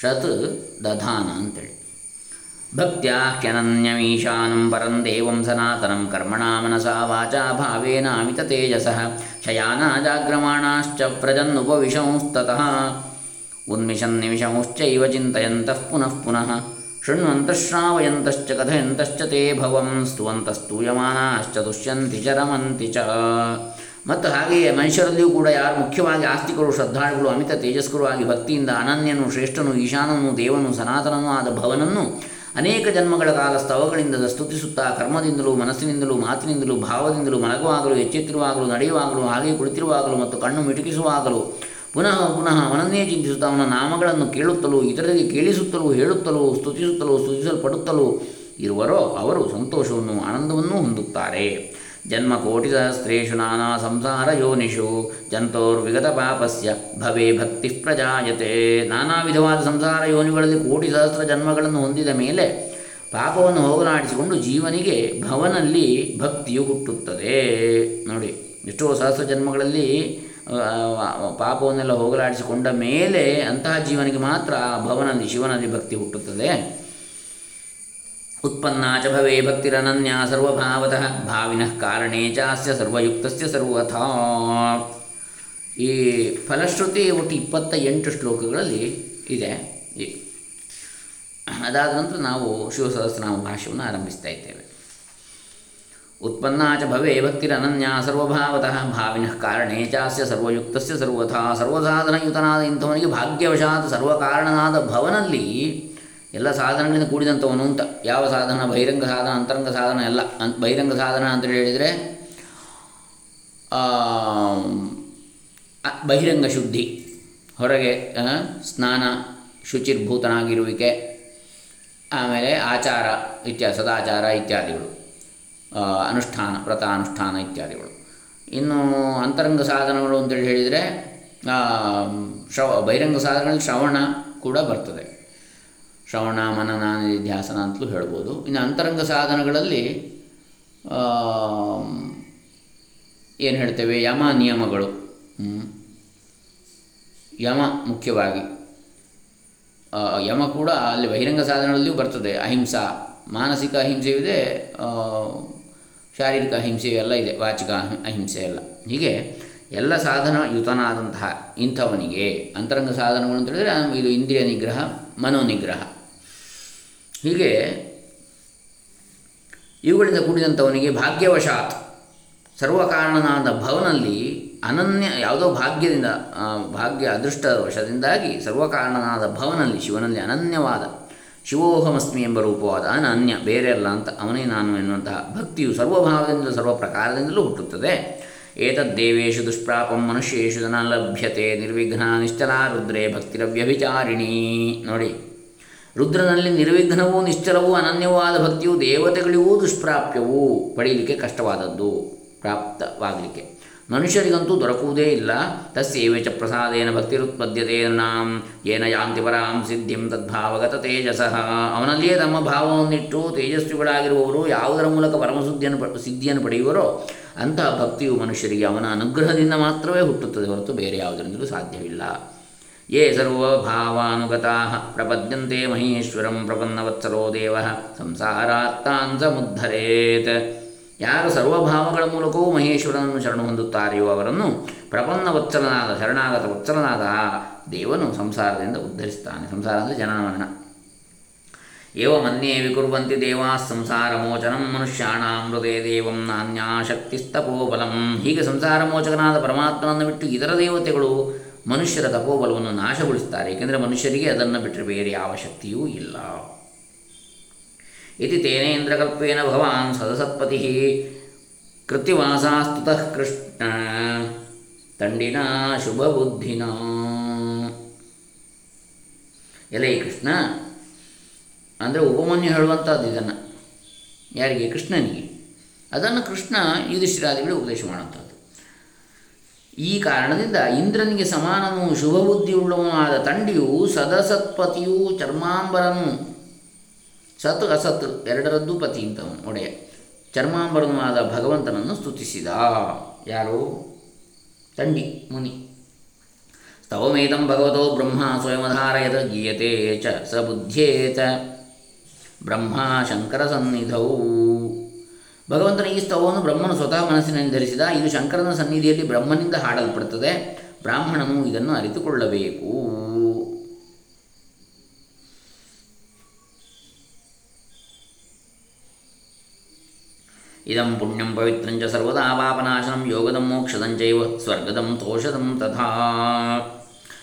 ಶತ್ ದಧಾನ ಅಂತೇಳಿ ಭಕ್ತ್ಯಾಖ್ಯನನ್ಯಮೀಶಾನಂ ಪರಂ ದೇವಂ ಸನಾತನಂ ಕರ್ಮಣಾ ಮನಸಾ ವಾಚಾ ಭಾವೇನ ಅಮಿತ ತೇಜಸಃ. ಶಯಾನ ಜಾಗ್ರಮಾಣಾಶ್ಚ ಪ್ರಜನ್ನುಪವಿಶಂಸ್ತತಃ. ಉನ್ಮಿಷನ್ನಿಮಿಷಂಶ್ಚೈವ ಚಿಂತೆಯಂತಃ ಪುನಃ ಪುನಃ. ಶೃಣ್ವಂತಶ್ರಾವಯಂತಶ್ಚ ಕಥಯಂತಶ್ಚ ತೇ ಭವಂ ಸ್ತುವಂತಸ್ತೂಯಮಾನಾಶ್ಚ ದುಷ್ಯಂತಿ ಚ ರಮಂತಿ ಚ. ಮತ್ತು ಹಾಗೆಯೇ ಮನುಷ್ಯರಲ್ಲಿಯೂ ಕೂಡ ಯಾರು ಮುಖ್ಯವಾಗಿ ಆಸ್ತಿಕರು, ಶ್ರದ್ಧಾಳುಗಳು, ಅಮಿತ ತೇಜಸ್ಕರು ಆಗಿ ಭಕ್ತಿಯಿಂದ ಅನನ್ಯನು, ಶ್ರೇಷ್ಠನು, ಈಶಾನನು, ದೇವನು, ಸನಾತನನೂ ಆದ ಭವನನ್ನು ಅನೇಕ ಜನ್ಮಗಳ ಕಾಲ ಸ್ತವಗಳಿಂದ ಸ್ತುತಿಸುತ್ತಾ ಕರ್ಮದಿಂದಲೂ, ಮನಸ್ಸಿನಿಂದಲೂ, ಮಾತಿನಿಂದಲೂ, ಭಾವದಿಂದಲೂ ಮಲಗುವಾಗಲೂ, ಎಚ್ಚೆತ್ತಿರುವಾಗಲೂ, ನಡೆಯುವಾಗಲೂ, ಹಾಗೆ ಕುಳಿತಿರುವಾಗಲೂ ಮತ್ತು ಕಣ್ಣು ಮಿಟುಕಿಸುವಾಗಲೂ ಪುನಃ ಪುನಃ ಅವನನ್ನೇ ಚಿಂತಿಸುತ್ತಾ ಅವನ ನಾಮಗಳನ್ನು ಕೇಳುತ್ತಲೂ, ಇತರರಿಗೆ ಕೇಳಿಸುತ್ತಲೂ, ಹೇಳುತ್ತಲೂ, ಸ್ತುತಿಸುತ್ತಲೂ, ಸ್ತುತಿಸಲ್ಪಡುತ್ತಲೂ, ಇರುವರೋ ಅವರು ಸಂತೋಷವನ್ನು ಆನಂದವನ್ನು ಹೊಂದುತ್ತಾರೆ. ಜನ್ಮ ಕೋಟಿಸಹಸ್ರೇಷು ನಾನಾ ಸಂಸಾರ ಯೋನಿಷು, ಜಂತೋರ್ವಿಗತ ಪಾಪಸ್ಯ ಭವೇ ಭಕ್ತಿ ಪ್ರಜಾಯತೆ. ನಾನಾ ವಿಧವಾದ ಸಂಸಾರ ಯೋನಿಗಳಲ್ಲಿ ಕೋಟಿ ಸಹಸ್ರ ಜನ್ಮಗಳನ್ನು ಹೊಂದಿದ ಮೇಲೆ ಪಾಪವನ್ನು ಹೋಗಲಾಡಿಸಿಕೊಂಡು ಜೀವನಿಗೆ ಭವನಲ್ಲಿ ಭಕ್ತಿಯು ಹುಟ್ಟುತ್ತದೆ. ನೋಡಿ, ಎಷ್ಟೋ ಸಹಸ್ರ ಜನ್ಮಗಳಲ್ಲಿ ಪಾಪವನ್ನೆಲ್ಲ ಹೋಗಲಾಡಿಸಿಕೊಂಡ ಮೇಲೆ ಅಂತಹ ಜೀವನಿಗೆ ಮಾತ್ರ ಭವನಲ್ಲಿ ಶಿವನಲ್ಲಿ ಭಕ್ತಿ ಹುಟ್ಟುತ್ತದೆ. ಉತ್ಪನ್ನಾಚ ಭವೇ ಭಕ್ತಿರನನ್ಯ ಸರ್ವಭಾವತಃ ಭಾವಿನಃ ಕಾರಣೇ ಚಾಸ್ಯ ಸರ್ವಯುಕ್ತಸ್ಯ ಸರ್ವಥಾ. ಈ ಫಲಶ್ರುತಿ ಒಟ್ಟು ಇಪ್ಪತ್ತ ಎಂಟು ಶ್ಲೋಕಗಳಲ್ಲಿ ಇದೆ. ಅದಾದ ನಂತರ ನಾವು ಶಿವಸಹಸ್ರನಾಮ ಭಾಷ್ಯವನ್ನು ಆರಂಭಿಸ್ತಾ ಇದ್ದೇವೆ. ಉತ್ಪನ್ನಾ ಚ ಭವೇ ಭಕ್ತಿರನನ್ಯ ಸರ್ವಭಾವತಃ. ಭಾವಿನಃ ಕಾರಣೇ ಚಾಸ್ಯ ಸರ್ವಯುಕ್ತಸ್ಯ ಸರ್ವಥಾ. ಸರ್ವಸಾಧನಯುತನಾದ ಇಂಥವನಿಗೆ ಭಾಗ್ಯವಶಾತ್ ಸರ್ವಕಾರಣನಾದ ಭವನಲ್ಲಿ ಎಲ್ಲ ಸಾಧನಗಳಿಂದ ಕೂಡಿದಂಥವನು ಅಂತ. ಯಾವ ಸಾಧನ? ಬಹಿರಂಗ ಸಾಧನ, ಅಂತರಂಗ ಸಾಧನ ಎಲ್ಲ. ಅಂತ ಬಹಿರಂಗ ಸಾಧನ ಅಂತೇಳಿ ಹೇಳಿದರೆ ಬಹಿರಂಗ ಶುದ್ಧಿ. ಹೊರಗೆ ಸ್ನಾನ, ಶುಚಿರ್ಭೂತನಾಗಿರುವಿಕೆ, ಆಮೇಲೆ ಆಚಾರ ಇತ್ಯಾದಿ ಸದಾಚಾರ ಇತ್ಯಾದಿಗಳು. ಅನುಷ್ಠಾನ ವ್ರತ ಅನುಷ್ಠಾನ ಇತ್ಯಾದಿಗಳು. ಇನ್ನು ಅಂತರಂಗ ಸಾಧನಗಳು ಅಂತೇಳಿ ಹೇಳಿದರೆ ಶ್ರವ, ಬಹಿರಂಗ ಸಾಧನಗಳಲ್ಲಿ ಶ್ರವಣ ಕೂಡ ಬರ್ತದೆ. ಶ್ರವಣ, ಮನನ, ನಿಧ್ಯಾಸನ ಅಂತಲೂ ಹೇಳ್ಬೋದು. ಇನ್ನು ಅಂತರಂಗ ಸಾಧನಗಳಲ್ಲಿ ಏನು ಹೇಳ್ತೇವೆ? ಯಮ ನಿಯಮಗಳು. ಯಮ ಮುಖ್ಯವಾಗಿ. ಯಮ ಕೂಡ ಅಲ್ಲಿ ಬಹಿರಂಗ ಸಾಧನಗಳಲ್ಲಿಯೂ ಬರ್ತದೆ. ಅಹಿಂಸಾ, ಮಾನಸಿಕ ಅಹಿಂಸೆಯೂ ಶಾರೀರಿಕ ಅಹಿಂಸೆಯೂ ಎಲ್ಲ ಇದೆ, ವಾಚಿಕ ಅಹಿಂಸೆ ಎಲ್ಲ. ಹೀಗೆ ಎಲ್ಲ ಸಾಧನ ಯುತನಾದಂತಹ ಇಂಥವನಿಗೆ, ಅಂತರಂಗ ಸಾಧನಗಳು ಅಂತ ಹೇಳಿದರೆ ಇದು ಇಂದ್ರಿಯ ನಿಗ್ರಹ, ಮನೋನಿಗ್ರಹ. ಹೀಗೆ ಇವುಗಳಿಂದ ಕೂಡಿದಂಥವನಿಗೆ ಭಾಗ್ಯವಶಾತ್, ಸರ್ವಕಾರಣನಾದ ಭವನಲ್ಲಿ ಅನನ್ಯ ಯಾವುದೋ ಭಾಗ್ಯದಿಂದ ಭಾಗ್ಯ ಅದೃಷ್ಟ ವಶದಿಂದಾಗಿ ಸರ್ವಕಾರಣನಾದ ಭವನಲ್ಲಿ, ಶಿವನಲ್ಲಿ ಅನನ್ಯವಾದ ಶಿವೋಹಮಸ್ಮಿ ಎಂಬ ರೂಪವಾದ ಅನನ್ಯ ಬೇರೆ ಅಲ್ಲ ಅಂತ ಅವನೇ ನಾನು ಎನ್ನುವಂತಹ ಭಕ್ತಿಯು ಸರ್ವಭಾವದಿಂದ ಸರ್ವ ಪ್ರಕಾರದಿಂದಲೂ ಹುಟ್ಟುತ್ತದೆ ಏತದ್ದೇವೇಶು ದುಷ್ಪ್ರಾಪಂ ಮನುಷ್ಯೇಶು ಜನ ಲಭ್ಯತೆ ನಿರ್ವಿಘ್ನ ನಿಶ್ಚಲ ರುದ್ರೇ ಭಕ್ತಿರವ್ಯಭಿಚಾರಿಣಿ. ನೋಡಿ, ರುದ್ರನಲ್ಲಿ ನಿರ್ವಿಘ್ನವೂ ನಿಶ್ಚಲವೂ ಅನನ್ಯವಾದ ಭಕ್ತಿಯು ದೇವತೆಗಳಿಗೂ ದುಷ್ಪ್ರಾಪ್ಯವೂ ಪಡೀಲಿಕ್ಕೆ ಕಷ್ಟವಾದದ್ದು, ಪ್ರಾಪ್ತವಾಗಲಿಕ್ಕೆ. ಮನುಷ್ಯರಿಗಂತೂ ದೊರಕುವುದೇ ಇಲ್ಲ. ತಸ್ಯೇವ ಚ ಪ್ರಸಾದೇನ ಭಕ್ತಿರುತ್ಪದ್ಯತೇನಾಂ ಏನ ಯಾಂತಿ ಪರಾಂ ಸಿದ್ಧಿಂ ತದ್ಭಾವಗತ ತೇಜಸಃ. ಅವನಲ್ಲಿಯೇ ತಮ್ಮ ಭಾವವನ್ನಿಟ್ಟು ತೇಜಸ್ವಿಗಳಾಗಿರುವವರು ಯಾವುದರ ಮೂಲಕ ಪರಮಸುದ್ಧಿಯನ್ನು ಸಿದ್ಧಿಯನ್ನು ಪಡೆಯುವರೋ ಅಂತಹ ಭಕ್ತಿಯು ಮನುಷ್ಯರಿಗೆ ಅವನ ಅನುಗ್ರಹದಿಂದ ಮಾತ್ರವೇ ಹುಟ್ಟುತ್ತದೆ ಹೊರತು ಬೇರೆ ಯಾವುದರಿಂದಲೂ ಸಾಧ್ಯವಿಲ್ಲ. ಯೇ ಸರ್ವಭಾವಾನುಗತಾ ಪ್ರಪದ್ಯಂತೆ ಮಹೇಶ್ವರಂ ಪ್ರಪನ್ನವತ್ಸಲೋ ದೇವ. ಸಂಸಾರಾತ್ತಾನ್ ಸಮುದ್ಧರೇತ್. ಯಾರು ಸರ್ವಭಾವಗಳ ಮೂಲಕವೂ ಮಹೇಶ್ವರನನ್ನು ಶರಣು ಹೊಂದುತ್ತಾರೆಯೋ ಅವರನ್ನು ಪ್ರಪನ್ನ ವತ್ಸಲನಾದ, ಶರಣಾಗತ ವತ್ಸಲನಾದ ದೇವನು ಸಂಸಾರದಿಂದ ಉದ್ಧರಿಸ್ತಾನೆ ಸಂಸಾರ ಅಂದರೆ ಜನನ ಮರಣ ಏವ ಮನ್ಯೇ ವಿಕುರ್ವಂತಿ ದೇವಾ ಸಂಸಾರ ಮೋಚನಂ ಮನುಷ್ಯಾಣ ಹೃದಯ ದೇವಂ ನಾನ್ಯಾಶಕ್ತಿಸ್ತಪೋಬಲಂ ಹೀಗೆ ಸಂಸಾರ ಮೋಚಕನಾದ ಪರಮಾತ್ಮನನ್ನು ಬಿಟ್ಟು ಇತರ ದೇವತೆಗಳು ಮನುಷ್ಯರ ತಪೋಬಲವನ್ನು ನಾಶಗೊಳಿಸುತ್ತಾರೆ. ಏಕೆಂದರೆ ಮನುಷ್ಯರಿಗೆ ಅದನ್ನು ಬಿಟ್ಟರೆ ಬೇರೆ ಯಾವ ಶಕ್ತಿಯೂ ಇಲ್ಲ. ಇತಿ ತೇನೇಂದ್ರಕಲ್ಪೇನ ಭವಾನ್ ಸದಸತ್ಪತಿ ಕೃತಿವಾಸಾಸ್ತುತಃ ಕೃಷ್ಣ ತಂಡಿನ ಶುಭಬುದ್ಧಿನ ಎಲೆ ಕೃಷ್ಣ ಅಂದರೆ ಉಪಮನ್ಯು ಹೇಳುವಂಥದ್ದು ಇದನ್ನು. ಯಾರಿಗೆ? ಕೃಷ್ಣನಿಗೆ. ಅದನ್ನು ಕೃಷ್ಣ ಯುಧಿಷ್ಠಿರಾದಿಗಳಿಗೆ ಉಪದೇಶ ಮಾಡುವಂಥದ್ದು ಈ ಕಾರಣದಿಂದ ಇಂದ್ರನಿಗೆ ಸಮಾನನು ಶುಭಬುದ್ಧಿಯುಳ್ಳವನು ಆದ ತಂಡಿಯು ಸದಸತ್ಪತಿಯು ಚರ್ಮಾಂಬರನು ಸತ್ ಅಸತ್ ಎರಡರದ್ದು ಪತಿ ಇಂಥವನು ಒಡೆಯ. ಚರ್ಮಾಂಬರನಾದ ಭಗವಂತನನ್ನು ಸ್ತುತಿಸಿದ. ಯಾರು? ತಂಡಿ, ಮುನಿ. ಸ್ತವಮೇತಂ ಭಗವತೋ ಬ್ರಹ್ಮ ಸ್ವಯಮಧಾರಯದ ಗೀಯತೆ ಚ ಸ ಬುದ್ಧೇತ ಬ್ರಹ್ಮ ಶಂಕರ ಸನ್ನಿಧೌ. ಭಗವಂತನ ಈ ಸ್ತವವನ್ನು ಬ್ರಹ್ಮನು ಸ್ವತಃ ಮನಸ್ಸಿನಲ್ಲಿ ಧರಿಸಿದ, ಇದು ಶಂಕರನ ಸನ್ನಿಧಿಯಲ್ಲಿ ಬ್ರಹ್ಮನಿಂದ ಹಾಡಲ್ಪಡುತ್ತದೆ ಬ್ರಾಹ್ಮಣನು ಇದನ್ನು ಅರಿತುಕೊಳ್ಳಬೇಕು. ಇದಂ ಪುಣ್ಯಂ ಪವಿತ್ರಂಚ ಸರ್ವದಾ ಪಾಪನಾಶನಂ ಯೋಗದಂ ಮೋಕ್ಷದಂಚೈವ ಸ್ವರ್ಗದಂ ತೋಷದಂ ತಥಾ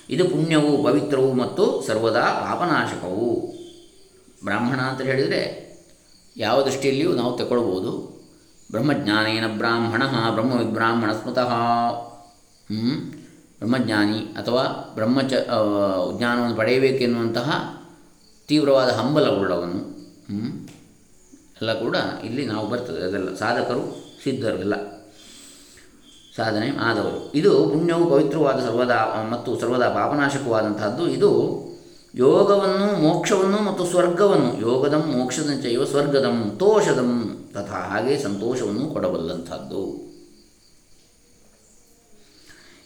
ಇದು ಪುಣ್ಯವು ಪವಿತ್ರವು ಮತ್ತು ಸರ್ವದಾ ಪಾಪನಾಶಕವು। ಬ್ರಾಹ್ಮಣ ಅಂತ ಹೇಳಿದರೆ ಯಾವ ದೃಷ್ಟಿಯಲ್ಲಿಯೂ ನಾವು ತಗೊಳ್ಬೋದು. ಬ್ರಹ್ಮಜ್ಞಾನೇನ ಬ್ರಾಹ್ಮಣ ಬ್ರಹ್ಮ ವಿಬ್ರಾಹ್ಮಣ ಸ್ಮೃತಃ ಬ್ರಹ್ಮಜ್ಞಾನಿ ಅಥವಾ ಬ್ರಹ್ಮಚ ಜ್ಞಾನವನ್ನು ಪಡೆಯಬೇಕೆನ್ನುವಂತಹ ತೀವ್ರವಾದ ಹಂಬಲವುಳ್ಳವನು ಎಲ್ಲ ಕೂಡ ಇಲ್ಲಿ ನಾವು ಬರ್ತದೆ. ಅದೆಲ್ಲ ಸಾಧಕರು ಸಿದ್ಧರು ಎಲ್ಲ. ಸಾಧನೆ ಆದವರು. ಇದು ಪುಣ್ಯವು ಪವಿತ್ರವಾದ ಸರ್ವದಾ, ಮತ್ತು ಸರ್ವದಾ ಪಾಪನಾಶಕವಾದಂತಹದ್ದು. ಇದು ಯೋಗವನ್ನು, ಮೋಕ್ಷವನ್ನು ಮತ್ತು ಸ್ವರ್ಗವನ್ನು, ಯೋಗದಂ ಮೋಕ್ಷದಂಚೈವ ಸ್ವರ್ಗದಂ, ತೋಷದಂ, ತಥಾ ಹಾಗೆ ಸಂತೋಷವನ್ನು ಕೊಡಬಲ್ಲಂಥದ್ದು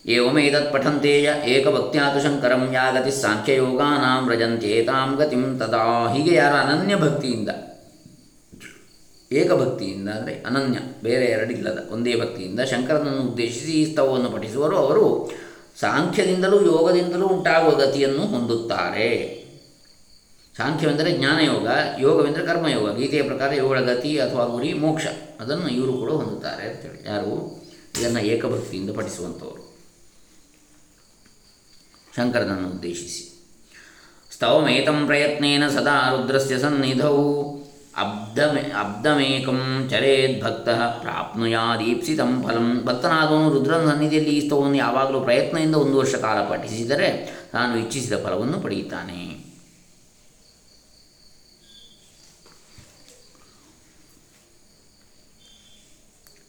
ಏವಮೇತತ್ ಪಠಂತೇಯ ಏಕಭಕ್ತ್ಯಾತು ಶಂಕರಂ ಯಾಗತಿ ಸಾಂಖ್ಯಯೋಗಾನಾಂ ವ್ರಜಂತ್ಯೇತಾಂ ಗತಿಂ ತದಾ ಹೀಗೆ ಯಾರ ಅನನ್ಯ ಭಕ್ತಿಯಿಂದ ಏಕಭಕ್ತಿಯಿಂದ, ಅಂದರೆ ಅನನ್ಯ, ಬೇರೆ ಎರಡಿಲ್ಲದ ಒಂದೇ ಭಕ್ತಿಯಿಂದ ಶಂಕರನನ್ನು ಉದ್ದೇಶಿಸಿ ಈ ಸ್ತವವನ್ನು ಪಠಿಸುವರು. ಅವರು ಸಾಂಖ್ಯದಿಂದಲೂ ಯೋಗದಿಂದಲೂ ಉಂಟಾಗುವ ಗತಿಯನ್ನು ಹೊಂದುತ್ತಾರೆ. ಸಾಂಖ್ಯವೆಂದರೆ ಜ್ಞಾನಯೋಗ, ಯೋಗವೆಂದರೆ ಕರ್ಮಯೋಗ, ಗೀತೆಯ ಪ್ರಕಾರ ಇವುಗಳ ಗತಿ ಅಥವಾ ಗುರಿ, ಮೋಕ್ಷ, ಅದನ್ನು ಇವರು ಕೂಡ ಹೊಂದುತ್ತಾರೆ ಅಂತೇಳಿ ಯಾರು? ಇದನ್ನು ಏಕಭಕ್ತಿಯಿಂದ ಪಠಿಸುವಂಥವರು. ಶಂಕರನನ್ನು ಉದ್ದೇಶಿಸಿ. ಸ್ತವಮೇತಂ ಪ್ರಯತ್ನೇನ ಸದಾ ರುದ್ರಸ್ಯ ಸನ್ನಿಧವು ಅಬ್ಧಮೇ ಅಬ್ಧಮೇಕಂ ಭಕ್ತ ಪ್ರಾಪ್ನುಯಾದೀಪ್ಸಿತಂ ಫಲಂ. ಭಕ್ತನಾದವನು ರುದ್ರನ ಸನ್ನಿಧಿಯಲ್ಲಿ ಈ ಸ್ತವವನ್ನು ಯಾವಾಗಲೂ ಪ್ರಯತ್ನದಿಂದ ಒಂದು ವರ್ಷ ಕಾಲ ಪಠಿಸಿದರೆ ತಾನು ಇಚ್ಛಿಸಿದ ಫಲವನ್ನು ಪಡೆಯುತ್ತಾನೆ.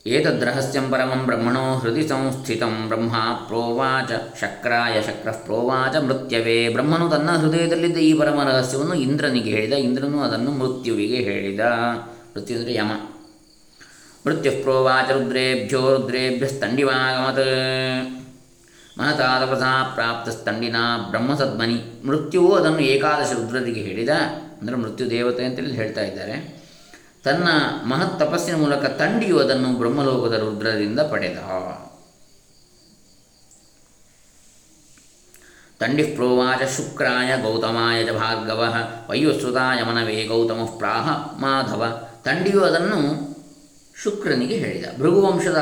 ಏತದ್ರಹಸ್ಯಂ ಪರಮಂ ಬ್ರಹ್ಮಣೋ ಹೃದಯ ಸಂಸ್ಥಿತಂ ಬ್ರಹ್ಮ ಪ್ರೋವಾಚ ಶಕ್ರಾಯ ಶಕ್ರ ಪ್ರೋವಾಚ ಮೃತ್ಯವೇ ಬ್ರಹ್ಮನು ತನ್ನ ಹೃದಯದಲ್ಲಿದ್ದ ಈ ಪರಮ ರಹಸ್ಯವನ್ನು ಇಂದ್ರನಿಗೆ ಹೇಳಿದ, ಇಂದ್ರನು ಅದನ್ನು ಮೃತ್ಯುವಿಗೆ ಹೇಳಿದ. ಮೃತ್ಯು ಅಂದರೆ ಯಮ. ಮೃತ್ಯು ಪ್ರೋವಾಚ ರುದ್ರೇಭ್ಯೋ ರುದ್ರೇಭ್ಯಸ್ತಂಡಿವಾಗಮತ್. ಮಹತಾದಪಸಾ ಪ್ರಾಪ್ತಸ್ತಂಡಿನ ಬ್ರಹ್ಮಸದ್ಮನಿ. ಮೃತ್ಯುವು ಅದನ್ನು ಏಕಾದಶ ರುದ್ರರಿಗೆ ಹೇಳಿದ, ಅಂದರೆ ಮೃತ್ಯು ದೇವತೆ ಅಂತೇಳಿ ಹೇಳ್ತಾ ಇದ್ದಾರೆ. ತನ್ನ ಮಹತ್ ತಪಸ್ಸಿನ ಮೂಲಕ ತಂಡಿಯು ಅದನ್ನು ಬ್ರಹ್ಮಲೋಕದ ರುದ್ರರಿಂದ ಪಡೆದ. ತಂಡಿ ಪ್ರೋವಾಚ ಶುಕ್ರಾಯ ಗೌತಮಾಯ ಚ ಭಾರ್ಗವ, ವೈವಸ್ವತಾಯ ಯಮನವೇ ಗೌತಮ ಪ್ರಾಹ ಮಾಧವ. ತಂಡಿಯು ಅದನ್ನು ಶುಕ್ರನಿಗೆ ಹೇಳಿದ. ಭೃಗುವಂಶದ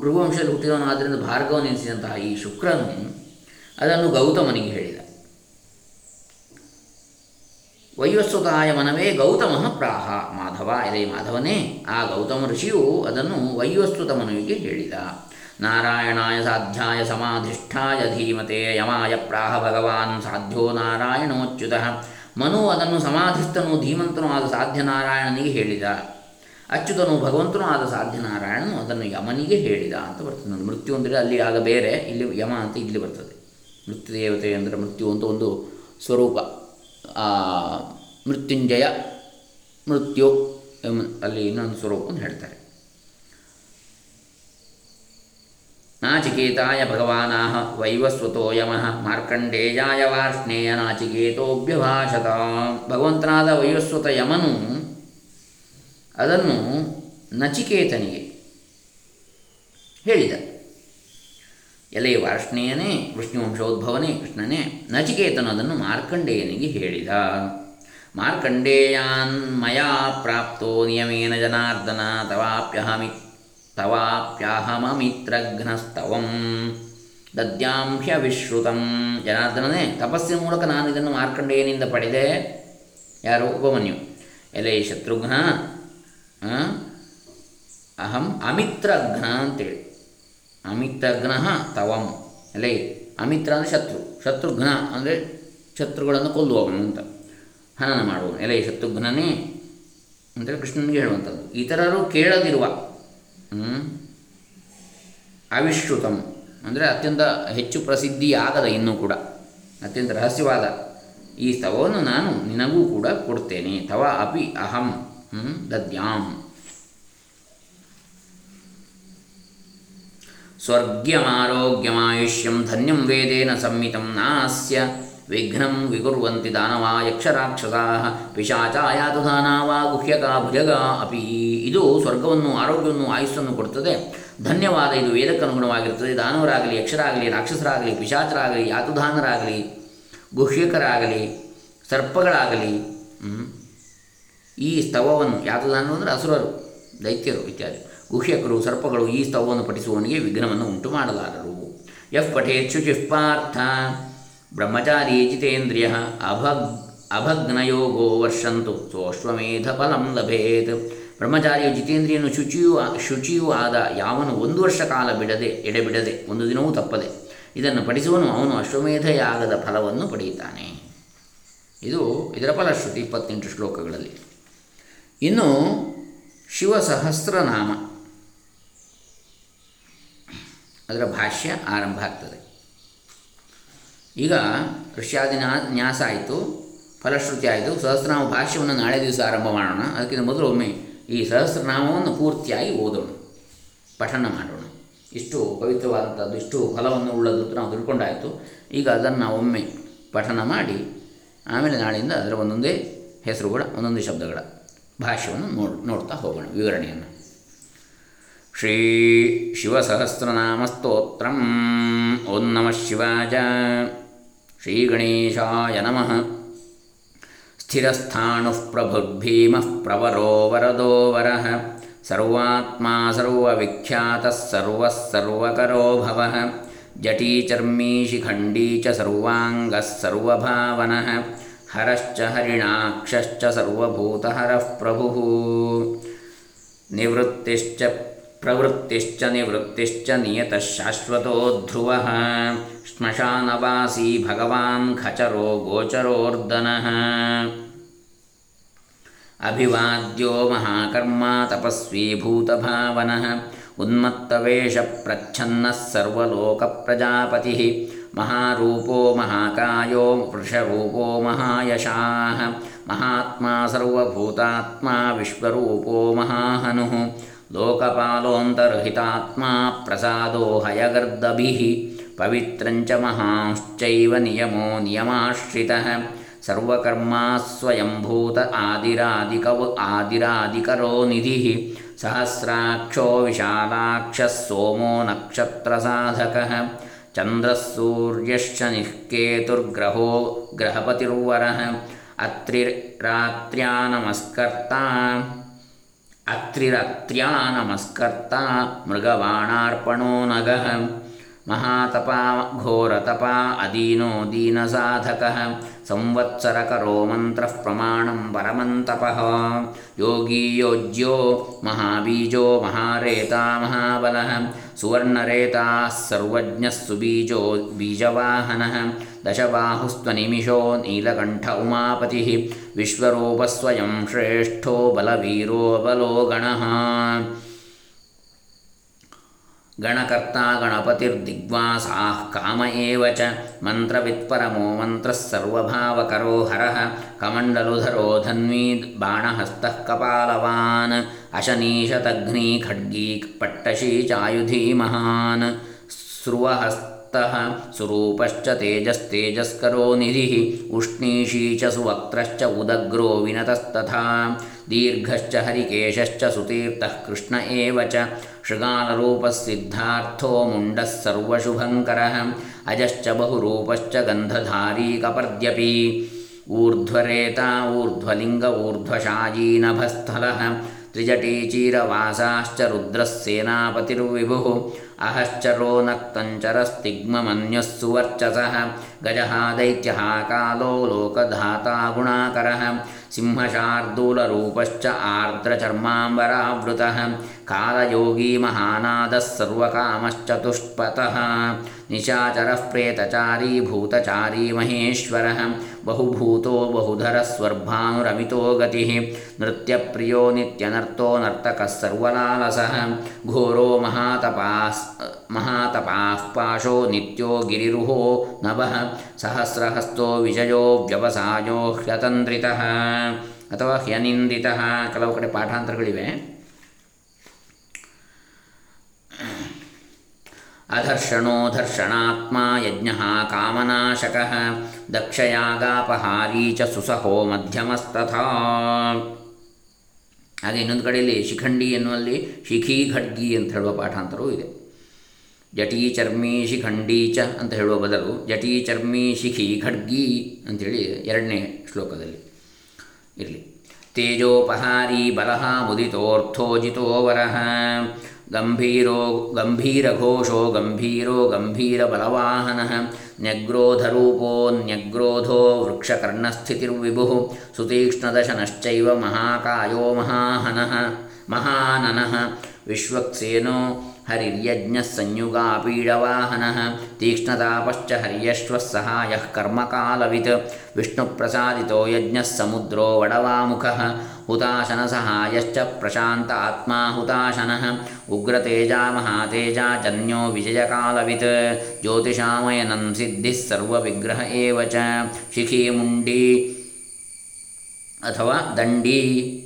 ಭೃಗುವಂಶದಲ್ಲಿ ಹುಟ್ಟಿದವನು ಆದ್ದರಿಂದ ಭಾರ್ಗವನೆನಿಸಿದಂತಹ ಈ ಶುಕ್ರನು ಅದನ್ನು ಗೌತಮನಿಗೆ ಹೇಳಿದ. ವೈವಸ್ವತಾಯ ಮನವೇ ಗೌತಮ ಪ್ರಾಹ. ಮಾಧವ ಎಲೆ ಮಾಧವನೇ. ಆ ಗೌತಮ ಋಷಿಯು ಅದನ್ನು ವೈವಸ್ವತ ಮನುವಿಗೆ ಹೇಳಿದ. ನಾರಾಯಣಾಯ ಸಾಧ್ಯಾಯ ಸಮಾಧಿಷ್ಠಾಯ ಧೀಮತೆ ಯಮಾಯ ಪ್ರಾಹ ಭಗವಾನ್ ಸಾಧ್ಯ ನಾರಾಯಣೋಚ್ಯುತ. ಮನು ಅದನ್ನು ಸಮಾಧಿಸ್ಥನು ಧೀಮಂತನೂ ಆದ ಸಾಧ್ಯ ನಾರಾಯಣನಿಗೆ ಹೇಳಿದ. ಅಚ್ಯುತನು ಭಗವಂತನೂ ಆದ ಸಾಧ್ಯ ನಾರಾಯಣನು ಅದನ್ನು ಯಮನಿಗೆ ಹೇಳಿದ ಅಂತ ಬರ್ತದೆ. ಮೃತ್ಯು ಅಂದರೆ ಅಲ್ಲಿ ಆಗ ಬೇರೆ, ಇಲ್ಲಿ ಯಮ ಅಂತ ಇಲ್ಲಿ ಬರ್ತದೆ. ಮೃತ್ಯು ದೇವತೆ ಅಂದರೆ ಮೃತ್ಯು ಅಂತ ಒಂದು ಸ್ವರೂಪ. ಮೃತ್ಯುಂಜಯ, ಮೃತ್ಯು ಅಲ್ಲಿ ಇನ್ನೊಂದು ಸ್ವರೂಪವನ್ನು ಹೇಳ್ತಾರೆ. ನಾಚಿಕೇತಾಯ ಭಗವಾನಾಹ ವೈವಸ್ವತೋ ಯಮಃ ಮಾರ್ಕಂಡೇಯಾಯ ವಾರ್ಷ್ಣೇಯ ನಾಚಿಕೇತೋಭ್ಯಭಾಷತ. ಭಗವಂತನಾದ ವೈವಸ್ವತ ಯಮನು ಅದನ್ನು ನಚಿಕೇತನಿಗೆ ಹೇಳಿದ. ಎಲೆ ವಾರ್ಷ್ಣೇಯನೇ ವಿಷ್ಣುವಂಶೋದ್ಭವನೇ ಕೃಷ್ಣನೇ, ನಚಿಕೇತನು ಅದನ್ನು ಮಾರ್ಕಂಡೇಯನಿಗೆ ಹೇಳಿದ. ಮಾರ್ಕಂಡೇಯನ್ ಮಯಾ ಪ್ರಾಪ್ತೋ ನಿಯಮೇನ ಜನಾರ್ದನ, ತವಾಪ್ಯಹಮಿ ತವಾಪ್ಯಹಮಿತ್ರಘ್ನಸ್ತವಂ ದದ್ಯಾಂಶ ವಿಶ್ರುತಂ. ಜನಾರ್ದನನೇ, ತಪಸ್ಸಿನ ಮೂಲಕ ನಾನು ಇದನ್ನು ಮಾರ್ಕಂಡೇಯನಿಂದ ಪಡೆದೆ. ಯಾರು? ಉಪಮನ್ಯು. ಎಲೆ ಶತ್ರುಘ್ನ ಅಹಂ ಅಮಿತ್ರಘ್ನ ಅಂತೇಳಿ. ಅಮಿತ್ರಘ್ನ ತವಂ. ಅಲ್ಲೇ ಅಮಿತ್ರ ಅಂದರೆ ಶತ್ರು. ಶತ್ರುಘ್ನ ಅಂದರೆ ಶತ್ರುಗಳನ್ನು ಕೊಲ್ಲುವವನು ಅಂತ. ಹನನ ಮಾಡುವನು ಎಲೆ ಶತ್ರುಘ್ನನೇ ಅಂದರೆ ಕೃಷ್ಣನಿಗೆ ಹೇಳುವಂಥದ್ದು. ಇತರರು ಕೇಳದಿರುವ ಅವಿಶ್ರುತಂ ಅಂದರೆ ಅತ್ಯಂತ ಹೆಚ್ಚು ಪ್ರಸಿದ್ಧಿಯಾಗದ ಇನ್ನೂ ಕೂಡ. ಅತ್ಯಂತ ರಹಸ್ಯವಾದ ಈ ಸ್ತವವನ್ನು ನಾನು ನಿನಗೂ ಕೂಡ ಕೊಡ್ತೇನೆ. ತವ ಅಪಿ ಅಹಂ ದದ್ಯಾಂ. ಸ್ವರ್ಗ್ಯಮಾರೋಗ್ಯಮಾಯುಷ್ಯಂ ಧನ್ಯಂ ವೇದೇನ ಸಂಹಿತಂ ನಾಸ್ಯ ವಿಘ್ನಂ ವಿಕುರ್ವಂತಿ ದಾನವಾ ಯಕ್ಷರಾಕ್ಷಸಾ ಪಿಶಾಚಾಯಾತು ದಾನವಾ ಗುಹ್ಯಕ ಭುಜಗ ಅಪಿ ಇದು ಸ್ವರ್ಗವನ್ನು, ಆರೋಗ್ಯವನ್ನು, ಆಯುಸ್ಸನ್ನು ಕೊಡುತ್ತದೆ. ಧನ್ಯವಾದ, ಇದು ವೇದಕ್ಕನುಗುಣವಾಗಿರುತ್ತದೆ. ದಾನವರಾಗಲಿ, ಯಕ್ಷರಾಗಲಿ, ರಾಕ್ಷಸರಾಗಲಿ, ಪಿಶಾಚರಾಗಲಿ ಯಾತುಧಾನರಾಗಲಿ ಗುಹ್ಯಕರಾಗಲಿ, ಸರ್ಪಗಳಾಗಲಿ ಈ ಸ್ತವವನ್ನು, ಯಾತುದಾನ ಅಂದರೆ ಅಸುರರು, ದೈತ್ಯರು ಇತ್ಯಾದಿ. ಗುಹ್ಯಕರು ಸರ್ಪಗಳು ಈ ಸ್ತವವನ್ನು ಪಠಿಸುವವನಿಗೆ ವಿಘ್ನವನ್ನು ಉಂಟು ಮಾಡಲಾರರು ಯಫ್ ಶುಚಿ ಪಾರ್ಥ ಬ್ರಹ್ಮಚಾರಿ ಜಿತೇಂದ್ರಿಯ ಅಭಗ್ ಅಭಗ್ನಯೋಗೋ ವರ್ಷಂತು ಸೋಶ್ವಮೇಧ ಫಲಂ ಲಭೇತ್. ಬ್ರಹ್ಮಚಾರಿಯು ಜಿತೇಂದ್ರಿಯನ್ನು ಶುಚಿಯೂ ಶುಚಿಯೂ ಆದ ಯಾವನು ಒಂದು ವರ್ಷ ಕಾಲ ಬಿಡದೆ ಎಡೆಬಿಡದೆ ಒಂದು ದಿನವೂ ತಪ್ಪದೆ ಇದನ್ನು ಪಠಿಸುವನು ಅವನು ಅಶ್ವಮೇಧ ಯಾಗದ ಫಲವನ್ನು ಪಡೆಯುತ್ತಾನೆ. ಇದು ಇದರ ಫಲಶ್ರುತಿ ಇಪ್ಪತ್ತೆಂಟು ಶ್ಲೋಕಗಳಲ್ಲಿ. ಇನ್ನು ಶಿವಸಹಸ್ರನಾಮ. ಅದರ ಭಾಷ್ಯ ಆರಂಭ ಆಗ್ತದೆ. ಈಗ ಋಷ್ಯಾದಿ ನ್ಯಾಸ ಆಯಿತು, ಫಲಶ್ರುತಿ ಆಯಿತು, ಸಹಸ್ರನಾಮ ಭಾಷ್ಯವನ್ನು ನಾಳೆ ದಿವಸ ಆರಂಭ ಮಾಡೋಣ. ಅದಕ್ಕಿಂತ ಮೊದಲು ಒಮ್ಮೆ ಈ ಸಹಸ್ರನಾಮವನ್ನು ಪೂರ್ತಿಯಾಗಿ ಓದೋಣ, ಪಠನ ಮಾಡೋಣ. ಇಷ್ಟು ಪವಿತ್ರವಾದಂಥದ್ದು, ಇಷ್ಟು ಫಲವನ್ನು ಉಳ್ಳದ್ದು ನಾವು ತಿಳ್ಕೊಂಡಾಯಿತು. ಈಗ ಅದನ್ನು ಒಮ್ಮೆ ಪಠನ ಮಾಡಿ, ಆಮೇಲೆ ನಾಳೆಯಿಂದ ಅದರ ಒಂದೊಂದೇ ಹೆಸರುಗಳ, ಒಂದೊಂದೇ ಶಬ್ದಗಳ ಭಾಷ್ಯವನ್ನು ನೋಡ್, ನೋಡ್ತಾ ಹೋಗೋಣ, ವಿವರಣೆಯನ್ನು. ಶ್ರೀ ಶಿವಸಹಸ್ರನಾಮಸ್ತೋತ್ರಂ ಓಂ ನಮಃ ಶಿವಾಯ ಶ್ರೀ ಗಣೇಶಾಯ ನಮಃ ಸ್ಥಿರಸ್ಥಾಣುಃ ಪ್ರಭುರ್ಭೀಮಃ ಪ್ರವರೋ ವರದೋ ವರಃ ಸರ್ವಾತ್ಮಾ ಸರ್ವವಿಖ್ಯಾತಃ ಸರ್ವಃ ಸರ್ವಕರೋ ಭವಃ ಜಟೀ ಚ ಸರ್ವಾಂಗಃ ಸರ್ವಭಾವನಃ ಹರಶ್ಚ ಹರಿಣಾಕ್ಷಶ್ಚ ಸರ್ವಭೂತಹರಃ ಪ್ರಭುಃ ನಿವೃತ್ತಿಶ್ಚ प्रवृत्तिश्च निवृत्तिश्च नियतः शाश्वतो ध्रुवः। श्मशानवासी भगवान् खचरो गोचरोर्दनः अभिवाद्यो महाकर्मा तपस्वी भूतभावनः। उन्मत्तवेषप्रच्छन्नः सर्वलोकप्रजापतिः। महारूपो महाकायो वृषरूपो महायशाः। महात्मा सर्वभूतात्मा विश्वरूपो महाहनुः। लोकपालोऽन्तर्हितात्मा प्रसादो हयगर्दभिः पवित्रञ्च महांश्चैव नियमो नियमाश्रितः। सर्वकर्मा स्वयंभूत आदिरादिकव आदिरादिकरो निधिः। सहस्राक्षो विशालाक्षः सोमो नक्षत्रसाधकः। चन्द्रः सूर्यश्च निःकेतुर्ग्रहो ग्रहपतिर्वरः। अत्रिरात्र्या नमस्कर्ता। ಅತ್ರಿರತ್ರ್ಯಾ ನಮಸ್ಕರ್ತ ಮೃಗವಾಣಾರ್ಪಣೋ ನಗಃ. महातपा घोरतपा अदीनो दीनसाधकः। संवत्सरकरो मन्त्रः प्रमाणं परमन्तपः। योगी योज्यो महाबीजो महारेता महाबलः। सुवर्णरेताः सर्वज्ञः सुबीजो बीजवाहनः। दशबाहुस्त्वनिमिषो नीलकण्ठ उमापतिः। विश्वरूपस्वयं श्रेष्ठो बलवीरो बलो गणः। ಗಣಕರ್ತ ಗಣಪತಿರ್ದಿಗ್ವಾಸಾಃ ಕಾಮ ಏವ ಚ. ಮಂತ್ರವಿತ್ಪರಮೋ ಮಂತ್ರಃ ಸರ್ವಭಾವಕರೋ ಹರಃ. ಕಮಂಡಲುಧರೋ ಧನ್ವೀ ಬಾಣಹಸ್ತಃ ಕಪಾಲವಾನ್. ಅಶನೀಶತಗ್ನಿ ಖಡ್ಗೀ ಪಟ್ಟಶೀ ಚಾಯುಧೀ ಮಹಾನ್. ಸ್ರುವಹಸ್ತ स्रुवहस्तः सुरूपश्च तेजस्तेजस्करो निधिः, उष्णीषी च सुवक्त्रश्च उदग्रो विनतस्तथा, दीर्घश्च हरिकेशश्च सुतीर्थः कृष्ण एव च, शृगालरूपः सिद्धार्थो मुण्डः सर्वशुभङ्करः, अजश्च बहुरूपश्च गन्धधारी कपर्द्यपि, ऊर्ध्वरेता, ऊर्ध्वलिङ्ग ऊर्ध्वशायीनभस्थलः त्रिजटीचीरवासाश्च रुद्रः सेनापतिर्विभुः अहश्चरो नक्तञ्चरस्तिग्ममन्यः सुवर्चसः गजः दैत्यः कालो लोकधाता गुणाकरः सिंहशार्दूलरूपश्च आर्द्रचर्माम्बरावृतः। कालयोगी महानादः सर्वकामश्चतुष्पथः निशाचरः प्रेतचारी, भूतचारी महेश्वरः। बहुभूतो बहुधरः स्वर्भानुरमितो गतिः। नृत्यप्रियो नित्यनर्तो नर्तकः सर्वलालसः। घोरो महातपास् महातपाः पाशो नित्यो गिरिरुहो नभः। ಸಹಸ್ರಹಸ್ತೋ ವಿಜಯೋ ವ್ಯವಸಾಯೋ ಹ್ಯತಂದ್ರಿತ ಅಥವಾ ಹ್ಯನಿಂದಿತ. ಕೆಲವು ಕಡೆ ಪಾಠಾಂತರಗಳಿವೆ. ಅಧರ್ಷಣೋ ಧರ್ಷಣಾತ್ಮ ಯಜ್ಞ ಕಾಮನಾಶಕ ದಕ್ಷಯಾಗಾಪಹಾರೀ ಚ ಸುಸಹೋ ಮಧ್ಯಮಸ್ತಥಾ. ಹಾಗೆ ಇನ್ನೊಂದು ಕಡೆಯಲ್ಲಿ ಶಿಖಂಡಿ ಎನ್ನುವಲ್ಲಿ ಶಿಖಿ ಖಡ್ಗಿ ಅಂತ ಹೇಳುವ ಪಾಠಾಂತರವೂ ಇದೆ. ಜಟೀ ಚರ್ಮಿ ಅಂತ ಹೇಳುವ ಬದಲು ಜಟೀ ಚರ್ಮಿ ಶಿಖಿ ಖಡ್ಗಿ ಅಂಥೇಳಿ ಎರಡನೇ ಶ್ಲೋಕದಲ್ಲಿ ಇರಲಿ. ತೇಜೋಪಹಾರಿ ಬಲಹ ಮುದಿತೋರ್ಥೋಜಿತೋ ವರಹ ಗಂಭೀರೋ ಗಂಭೀರಘೋಷೋ ಗಂಭೀರೋ ಗಂಭೀರಬಲವಾಹನಃ. ನ್ಯಗ್ರೋಧರೂಪೋ ನ್ಯಗ್ರೋಧೋ ವೃಕ್ಷಕರ್ಣಸ್ಥಿತಿರ್ವಿಭು ಸುತೀಕ್ಷ್ಣದಶನಶ್ಚೈವ ಮಹಾಕಾಯೋ ಮಹಾಹನಃ. ಮಹಾನನಃ. ವಿಶ್ವಕ್ಸೇನೋ हरिर्यज्ञः संयुगापीडवाहनः तीक्ष्णतापश्च हर्यश्वः सहायः कर्मकालवित्। विष्णुप्रसादितो यज्ञः समुद्रो वडवामुखः। हुताशनसहायश्च प्रशान्त आत्मा हुताशनः। उग्रतेजा महातेजा जन्यो विजयकालवित्। ज्योतिषामयनं सिद्धिः सर्वविग्रह एव च। शिखीमुण्डी अथवा दण्डी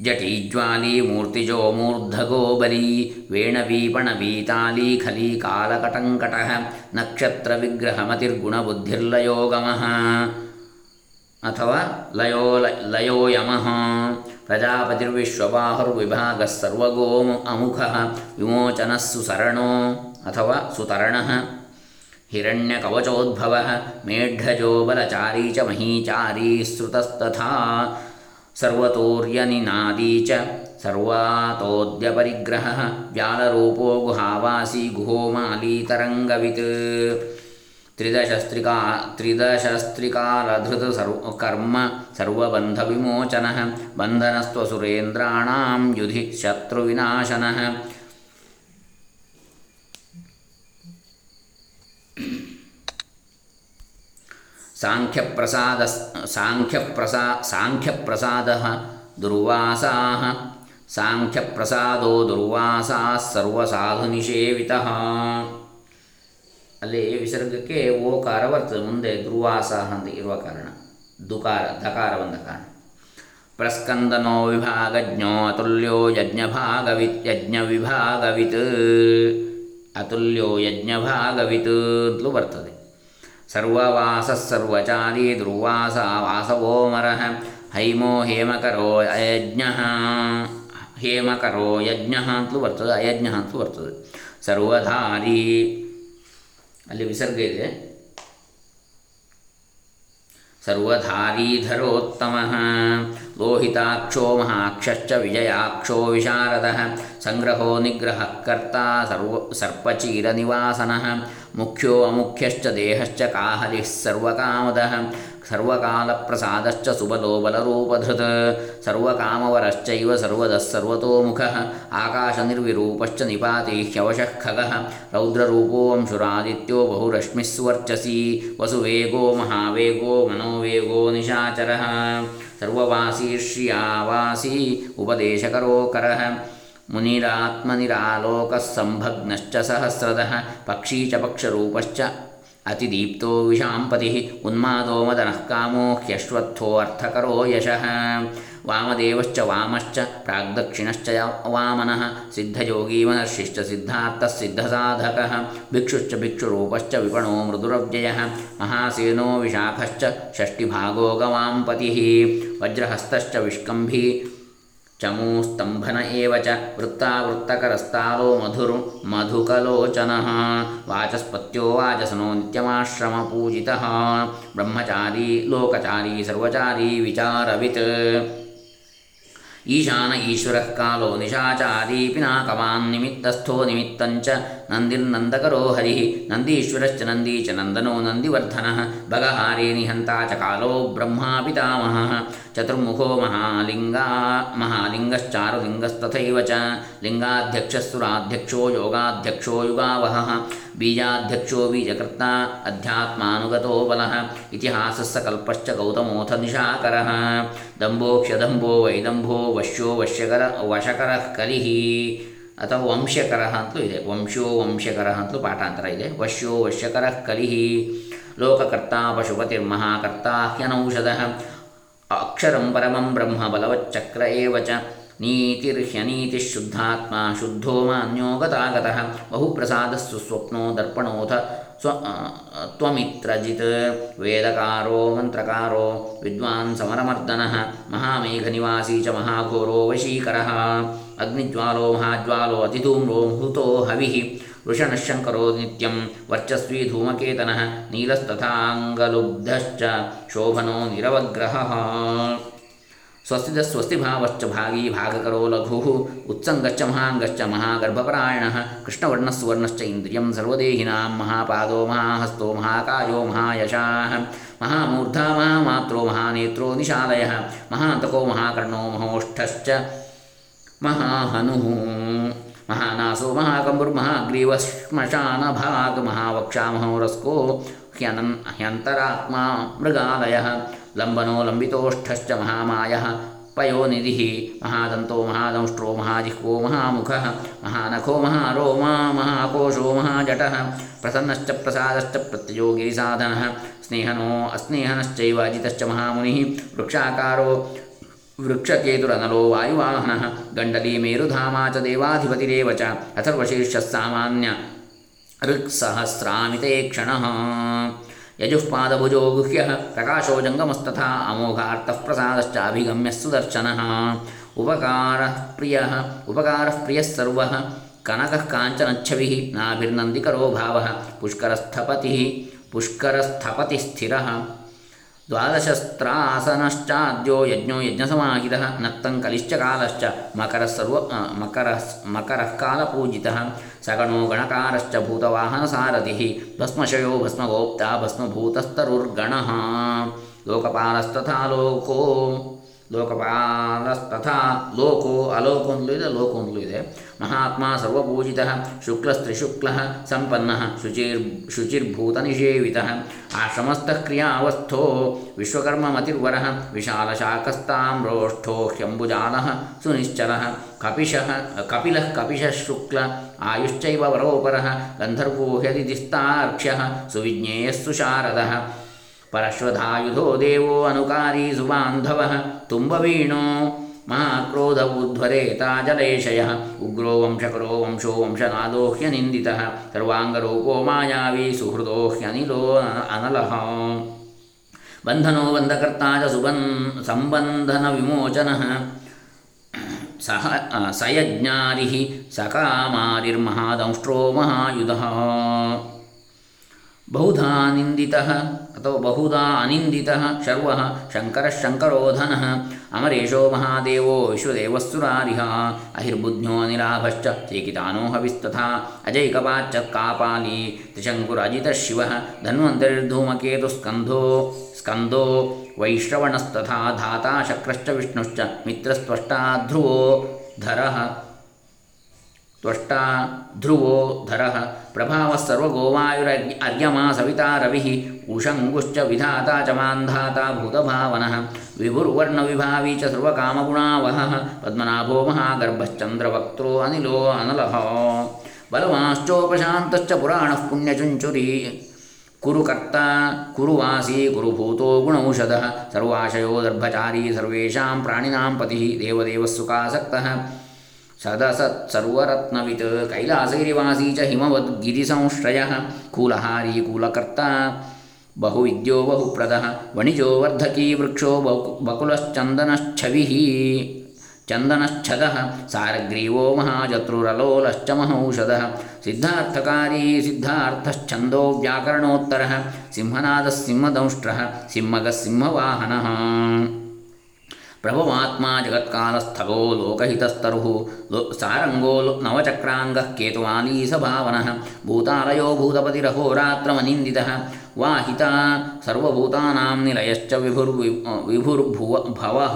ಜಟೀಜ್ವಾಲಿ ಮೂರ್ತಿಜೋ ಮೂರ್ಧಗೋ ಬಲಿ ವೇಣವೀಪಣವೀತಾಲಿ ಖಲಿ ಕಾಲಕಟಂಕಟ ನಕ್ಷತ್ರ ವಿಗ್ರಹಮತಿರ್ಗುಣಬುದ್ಧಿರ್ಲಯೋಗಮಃ ಅಥವಾ ಲಯೋ ಲಯೋ ಯಮಃ ಪ್ರಜಾಪತಿರ್ವಿಶ್ವಬಾಹುರ್ವಿಭಾಗಃ ಸರ್ವಗೋ ಅಮುಖಃ ವಿಮೋಚನಃ ಸುಸರಣೋ ಅಥವಾ ಸುತರಣಃ ಹಿರಣ್ಯಕವಚೋದ್ಭವ ಮೇಢಜೋ ಬಲಚಾರೀ ಚ ಮಹೀಚಾರೀ ಶ್ರುತಸ್ತಥಾ सर्वतोर्यनिनादी च सर्वातोद्यपरिग्रहः व्यालरूपो गुहावासी गुहोमालीतरङ्गवित् त्रिदशस्त्रिका त्रिदशस्त्रिकालधृत सर्व कर्म सर्वबन्धविमोचनः। बन्धनस्त्वसुरेन्द्राणां युधि शत्रुविनाशनः ಸಾಂಖ್ಯಪ್ರಸಾದ, ಸಾಂಖ್ಯಪ್ರಸಾ, ಸಾಂಖ್ಯಪ್ರಸಾದ ದುರ್ವಾಸಾ, ಸಾಂಖ್ಯಪ್ರಸಾದೋ ದುರ್ವಾಸಾ ಸರ್ವಸಾಧು ನಿಷೇವಿತ ಅಲ್ಲಿ ವಿಸರ್ಗಕ್ಕೆ ಓಕಾರ ಬರ್ತದೆ, ಮುಂದೆ ದುರ್ವಾಸ ಅಂತ ಇರುವ ಕಾರಣ, ದುಕಾರ ದಕಾರ ಬಂದ ಕಾರಣ. ಪ್ರಸ್ಕಂದನೋ ವಿಭಾಗಜ್ಞೋ ಅತುಲ್ಯೋ ಯಜ್ಞಭಾಗವಿತ್ ಯಜ್ಞ ವಿಭಾಗವಿತ್ ಅತುಲ್ಯೋ ಯಜ್ಞಭಾಗವಿತ್ ಅಂತಲೂ ಬರ್ತದೆ. ಸರ್ವವಾಸ ಸರ್ವಚಾರಿ ದುರ್ವಾಸ ವಾಸವೋ ಮರಃ ಹೈಮೋ ಹೇಮಕರೋ ಅಯಜ್ಞ ಹೇಮಕರೋ ಯಜ್ಞ ಅಂತಲೂ ಬರ್ತದೆ, ಅಯಜ್ಞ ಅಂತಲೂ ಬರ್ತದೆ. ಸರ್ವಧಾರಿ. ಅಲ್ಲಿ ವಿಸರ್ಗ ಇದೆ. ಸರ್ವಧಾರೀಧರೋತ್ತಮಃ. लोहिताक्षो महाक्षश्च विजयाक्षो विशारदः। सङ्ग्रहो निग्रह कर्ता सर्व, सर्पचीरनिवासनः। मुख्यो अमुख्यश्च देहश्च काहलिः सर्वकामदः। सर्वकालप्रसादश्च सुबलो बलरूपधृत् सर्वकामवरश्चैव सर्वदः सर्वतोमुखः। आकाशनिर्विरूपश्च निपातिह्यवशः खगः। रौद्ररूपो अंशुरादित्यो बहुरश्मिस्वर्चसी वसुवेगो महावेगो मनोवेगो निशाचरः। सर्ववासी श्रियावासी उपदेशकरो करः मुनिरात्मनिरालोकः सम्भग्नश्च सहस्रदः पक्षी च पक्षरूपश्च अतिदीप्तो विषापति पतिः उन्मादो मदनः कामो ह्यश्वत्थो अर्थकरो यशः। वामदेवश्च वामश्च प्राग्दक्षिणश्च वामनः सिद्धयोगी महर्षिश्च सिद्धार्थः सिद्धसाधकः भिक्षुश्च भिक्षुरूपश्च विपणो मृदुरव्ययः महासेनो विशाखश्च षष्टिभागो गवां पतिः वज्रहस्तश्च विष्कम्भी ಚಮೂಸ್ತಂಭನ ಏವ ಚ ವೃತ್ತಾವೃತ್ತಕರಸ್ತಾಲೋ ಮಧುರು ಮಧುಕಲೋಚನಃ ವಾಚಸ್ಪತ್ಯೋ ವಾಚಸನೋ ನಿತ್ಯಮಾಶ್ರಮ ನಿತ್ಯಮಾಶ್ರಮಪೂಜಿತಃ ಬ್ರಹ್ಮಚಾರಿ ಲೋಕಚಾರಿ ಸರ್ವಚಾರಿ ವಿಚಾರವಿತ್ ಈಶಾನ ಈಶ್ವರಃ ಕಾಲೋ ನಿಶಾಚಾರಿ ಪಿನಾಕವಾನ್ ನಿಮಿತ್ತಸ್ಥೋ ನಿಮಿತ್ತಂಚ ನಂದಿರ್ನಂದಕರೋ ಹರಿ ನಂದೀಶ್ವರಶ್ಚ ನಂದಿ ಚ ನಂದನೋ ನಂದಿವರ್ಧನಃ ಭಗಹಾರಿ ನಿಹಂತ ಚ ಕಾಲೋ ಬ್ರಹ್ಮಾ ಪಿತಾಮಹಃ ಚತುರ್ಮುಖೋ ಮಹಾಲಿಂಗಾ ಮಹಾಲಿಂಗಶ್ಚಾರುಲಿಂಗಸ್ತಥೈವ ಚ ಲಿಂಗಾಧ್ಯಕ್ಷಸ್ತುರಾಧ್ಯಕ್ಷೋ ಯೋಗಾಧ್ಯಕ್ಷೋ ಯುಗಾವಹಃ ಬೀಜಾಧ್ಯಕ್ಷೋ ಬೀಜಕರ್ತ ಅಧ್ಯಾತ್ಮಾನುಗತೋ ಬಲಃ ಇತಿಹಾಸಸ್ಸ ಕಲ್ಪಶ್ಚ ಗೌತಮೋಥ ನಿಶಾಕರಃ ದಂಭೋಕ್ಷದಂಭೋ ವೈದಂಭೋ ವಶ್ಯೋ ವಶ್ಯಕರ ವಶಕರಃ ಕಲಿಹಿ ಅಥವಾ ವಂಶಕರ ಅಂತಲೂ ಇದೆ. ವಂಶೋ ವಂಶಕರ ಅಂತಲೂ ಪಾಠಾಂತರ ಇದೆ. ವಶ್ಯೋ ವಶ್ಯಕರ ಕಲಿಹಿ ಲೋಕಕರ್ತ ಪಶುಪತಿರ್ಮಹಾಕರ್ತ ಹ್ಯನೌಷಧ ಅಕ್ಷರಂ ಪರಮಂ ಬ್ರಹ್ಮ ಬಲವಚ್ಚಕ್ರ ಏವಚ ನೀತಿರ್ಹ್ಯನೀತಿ ಶುದ್ಧಾತ್ಮ ಶುದ್ಧೋ ಮಾನ್ಯೋ ಗತಾಗತಃ ಬಹುಪ್ರಸಾದಸ್ಸು ಸ್ವಪ್ನೋ ದರ್ಪಣೋಥ ಸ್ವ ತ್ವಮಿತ್ರಜಿತ್ ವೇದಕಾರೋ ಮಂತ್ರಕಾರೋ ವಿದ್ವಾನ್ ಸಮರಮರ್ದನಃ ಮಹಾಮೇಘನಿವಾಸಿ ಚ ಮಹಾಘೋರೋ ವಶೀಕರಃ ಅಗ್ನಿಜ್ವಾಲೋ ಮಹಾಜ್ವಾಲೋ ಅತಿಧೂಮ್ರೋ ಮುಹುತೋ ಹವಿಃ ವೃಷಣಶಂಕರೋ ನಿತ್ಯಂ ವರ್ಚಸ್ವಿ ಧೂಮಕೇತನಃ ನೀಲಸ್ತಥಾಂಗಲುಬ್ಧಶ್ಚ ಶೋಭನೋ ನಿರವಗ್ರಹಃ ಸ್ವಸ್ತಿದ ಸ್ವಸ್ತಿಭಾವಶ್ಚ ಭಾಗೀ ಭಾಗಕರೋ ಲಘು ಉತ್ಸಂಗಶ್ಚ ಮಹಾಂಗಶ್ಚ ಮಹಾಗರ್ಭಪರಾಯಣಃ ಕೃಷ್ಣವರ್ಣಸ್ಸುವರ್ಣಶ್ಚ ಇಂದ್ರಿಯಂ ಸರ್ವದೇಹಿನಾಂ ಮಹಾಪಾದೋ ಮಹಾಹಸ್ತೋ ಮಹಾಕಾಯೋ ಮಹಾಯಶಾಃ ಮಹಾಮೂರ್ಧಾ ಮಹಾಮಾತ್ರೋ ಮಹಾನೇತ್ರೋ ನಿಶಾಲಯಃ ಮಹಾಂತಕೋ ಮಹಾಕರ್ಣೋ ಮಹೋಷ್ಠಶ್ಚ महाहनुः। महानासो महाकमुर्मग्रीवश्शन भाग महावक्षा महोरस्को ह्यन ह्यन्तरात्मा मृगालय। लम्बनो लम्बितोष्ठश्च महामायः। पयोनिधिः महादन्तो महादंष्ट्रो महाजिह्वो महामुख। महानखो महारोमा महाकोशो महाजट। प्रसन्नश्च प्रसाद प्रत्ययो गिरिसाधनः स्नेहनो अस्नेहनश्चैव महामुनि। वृक्षाकारो वृक्षकेतुरनलो वायुवाहनः गण्डली मेरुधामा च देवाधिपतिरेव च अथर्वशीर्षस्सामान्य ऋक्सहस्रामिते क्षणः। यजुःपादभुजो गुह्यः प्रकाशो जङ्गमस्तथा अमोघार्थः प्रसादश्च अभिगम्यः सुदर्शनः। उपकारः प्रियः उपकारः प्रियः सर्वः, कनकः काञ्चनच्छविः नाभिर्नन्दिकरो भावः, पुष्करस्थपतिः, पुष्करस्थपतिस्थिरः। ದ್ವಾದಶಸ್ತ್ರಾಸನಶ್ಚಾದ್ಯೋ ಯಜ್ಞೋ ಯಜ್ಞಸಮಾಹಿತ ನಕ್ತಂ ಕಲಿಶ್ಚ ಕಾಲಶ್ಚ ಮಕರಃ ಸರ್ವ ಮಕರಃ ಮಕರಃ ಕಾಲಪೂಜಿತಃ ಸಗಣೋ ಗಣಕಾರಶ್ಚ ಭೂತವಾಹನಸಾರಥಿಃ ಭಸ್ಮಶಯೋ ಭಸ್ಮಗೋಪ್ತ ಭಸ್ಮಭೂತಸ್ತರುರ್ಗಣಃ ಲೋಕಪಾಲಸ್ತಥಾ ಲೋಕೋ. ಲೋಕಪಾಲಸ್ತಥಾ ಲೋಕೋ ಅಲೋಕೋ ಅಂತಲೂ ಇದೆ ಲೋಕೋ ಅಂತಲೂ ಇದೆ ಮಹಾತ್ಮ ಸರ್ವಪೂಜಿತ ಶುಕ್ಲಸ್ತ್ರಿಶುಕ್ಲ ಸಂಪನ್ನ ಶುಚಿರ್ ಶುಚಿರ್ಭೂತನಿಷೇವಿತ ಆಶ್ರಮಸ್ಥ ಕ್ರಿಯಾವಸ್ಥೋ ವಿಶ್ವಕರ್ಮಮತಿರ್ವರ ವಿಶಾಲಶಾಕಸ್ತಾಮ್ರೋಷ್ಠೋ ಹ್ಯಂಬುಜಾಲ ಸುನಿಶ್ಚಲ ಕಪಿಶ ಕಪಿಲ ಕಪಿಶ ಶುಕ್ಲ ಆಯುಶ್ಚೈವ ವರೋಪರ ಗಂಧರ್ವೋ ಹ್ಯದಿಸ್ತಾರ್ಕ್ಷ್ಯ ಸುವಿಜ್ಞೇಯಸ್ಸು ಶಾರದ ಪರಶ್ವಧಾಯುಧೋ ದೇವೋ ಅನುಕಾರಿ ಸುಬಾಂಧವ ತುಂಬವೀಣೋ ಮಹಾಕ್ರೋಧ ಉದ್ವರೇತ ಜಲೇಶಯ ಉಗ್ರೋ ವಂಶಕರೋ ವಂಶೋ ವಂಶನಾದೋ ಹ್ಯನಿಂದಿತಃ ಸರ್ವಾಂಗರೂಪೋ ಮಾಯಾವಿ ಸುಹೃದೋ ಹ್ಯನಿಲೋ ಅನಲಃ ಬಂಧನೋ ಬಂಧಕರ್ತಾ ಚ ಸುಬನ್ ಸಂಬಂಧನ ವಿಮೋಚನಃ ಸಹ ಸಯಜ್ಞಾರಿ ಸಕಾಮಾರಿರ್ಮಹಾದಂಷ್ಟ್ರೋ ಮಹಾಯುಧಃ बहुधा निन्दितः अथवा बहुधा अनिन्दितः, शर्वः शङ्करः शङ्करोधनः, अमरेशो महादेवो विश्वदेवस्सुरारिः अहिर्बुद्ध्यो निराभश्च चेकितानो हविस्तथा अजैकवाच्च कापाली त्रिशङ्कुरजितः शिवः धन्वन्तर्धूमकेतुस्कन्धो स्कन्दो, वैश्रवणस्तथा धाता शक्रश्च विष्णुश्च मित्रस्त्वष्टा धरः त्वष्टा ध्रुवो धरः। प्रभावस्सर्वगोवायुर अर्यमा सविता रविः। उषङ्गुश्च विधाता च मान्धाता भूतभावनः। विभुर्वर्णविभावी च सर्वकामगुणावहः। पद्मनाभो महागर्भश्चन्द्रवक्त्रो अनिलो अनलः। बलवाश्चोपशान्तश्च पुराणः पुण्यचुञ्चुरी। कुरु कर्ता कुरु वासी कुरु भूतो गुणौषधः। सर्वाशयो दर्भचारी सर्वेषां प्राणिनां पतिः। देवदेवः सुखासक्तः। सदसत् सर्वरत्नवित् कैलासगिरिवासी च हिमवद्गिरिसंश्रयः, कूलहारी कूलकर्ता, बहुविद्यो बहुप्रदः, वणिजो वर्धकी वृक्षो बकुलश्चन्दनश्छविः चन्दनश्छदः सारग्रीवो महाजत्रुरलोलश्च महौषधः, सिद्धार्थकारी सिद्धार्थश्छन्दो व्याकरणोत्तरः सिंहनादः सिंहदंष्ट्रः सिंहगः सिंहवाहनः ಪ್ರಭವಾತ್ಮ ಜಗತ್ಕಾಲಸ್ಥಗೋ ಲೋಕಹಿತಸ್ತರು ಲೋ ಸಾರಂಗೋ ನವಚಕ್ರಾಂಗ ಕೇತುವಾಲೀ ಸಭಾವನಃ ಭೂತಾಲಯೋ ಭೂತಪತಿರಹೋರಾತ್ರಮನಿಂದಿತಃ वाहिता सर्वभूतानां निलयश्च विभुर् विभुर्भुव भवः।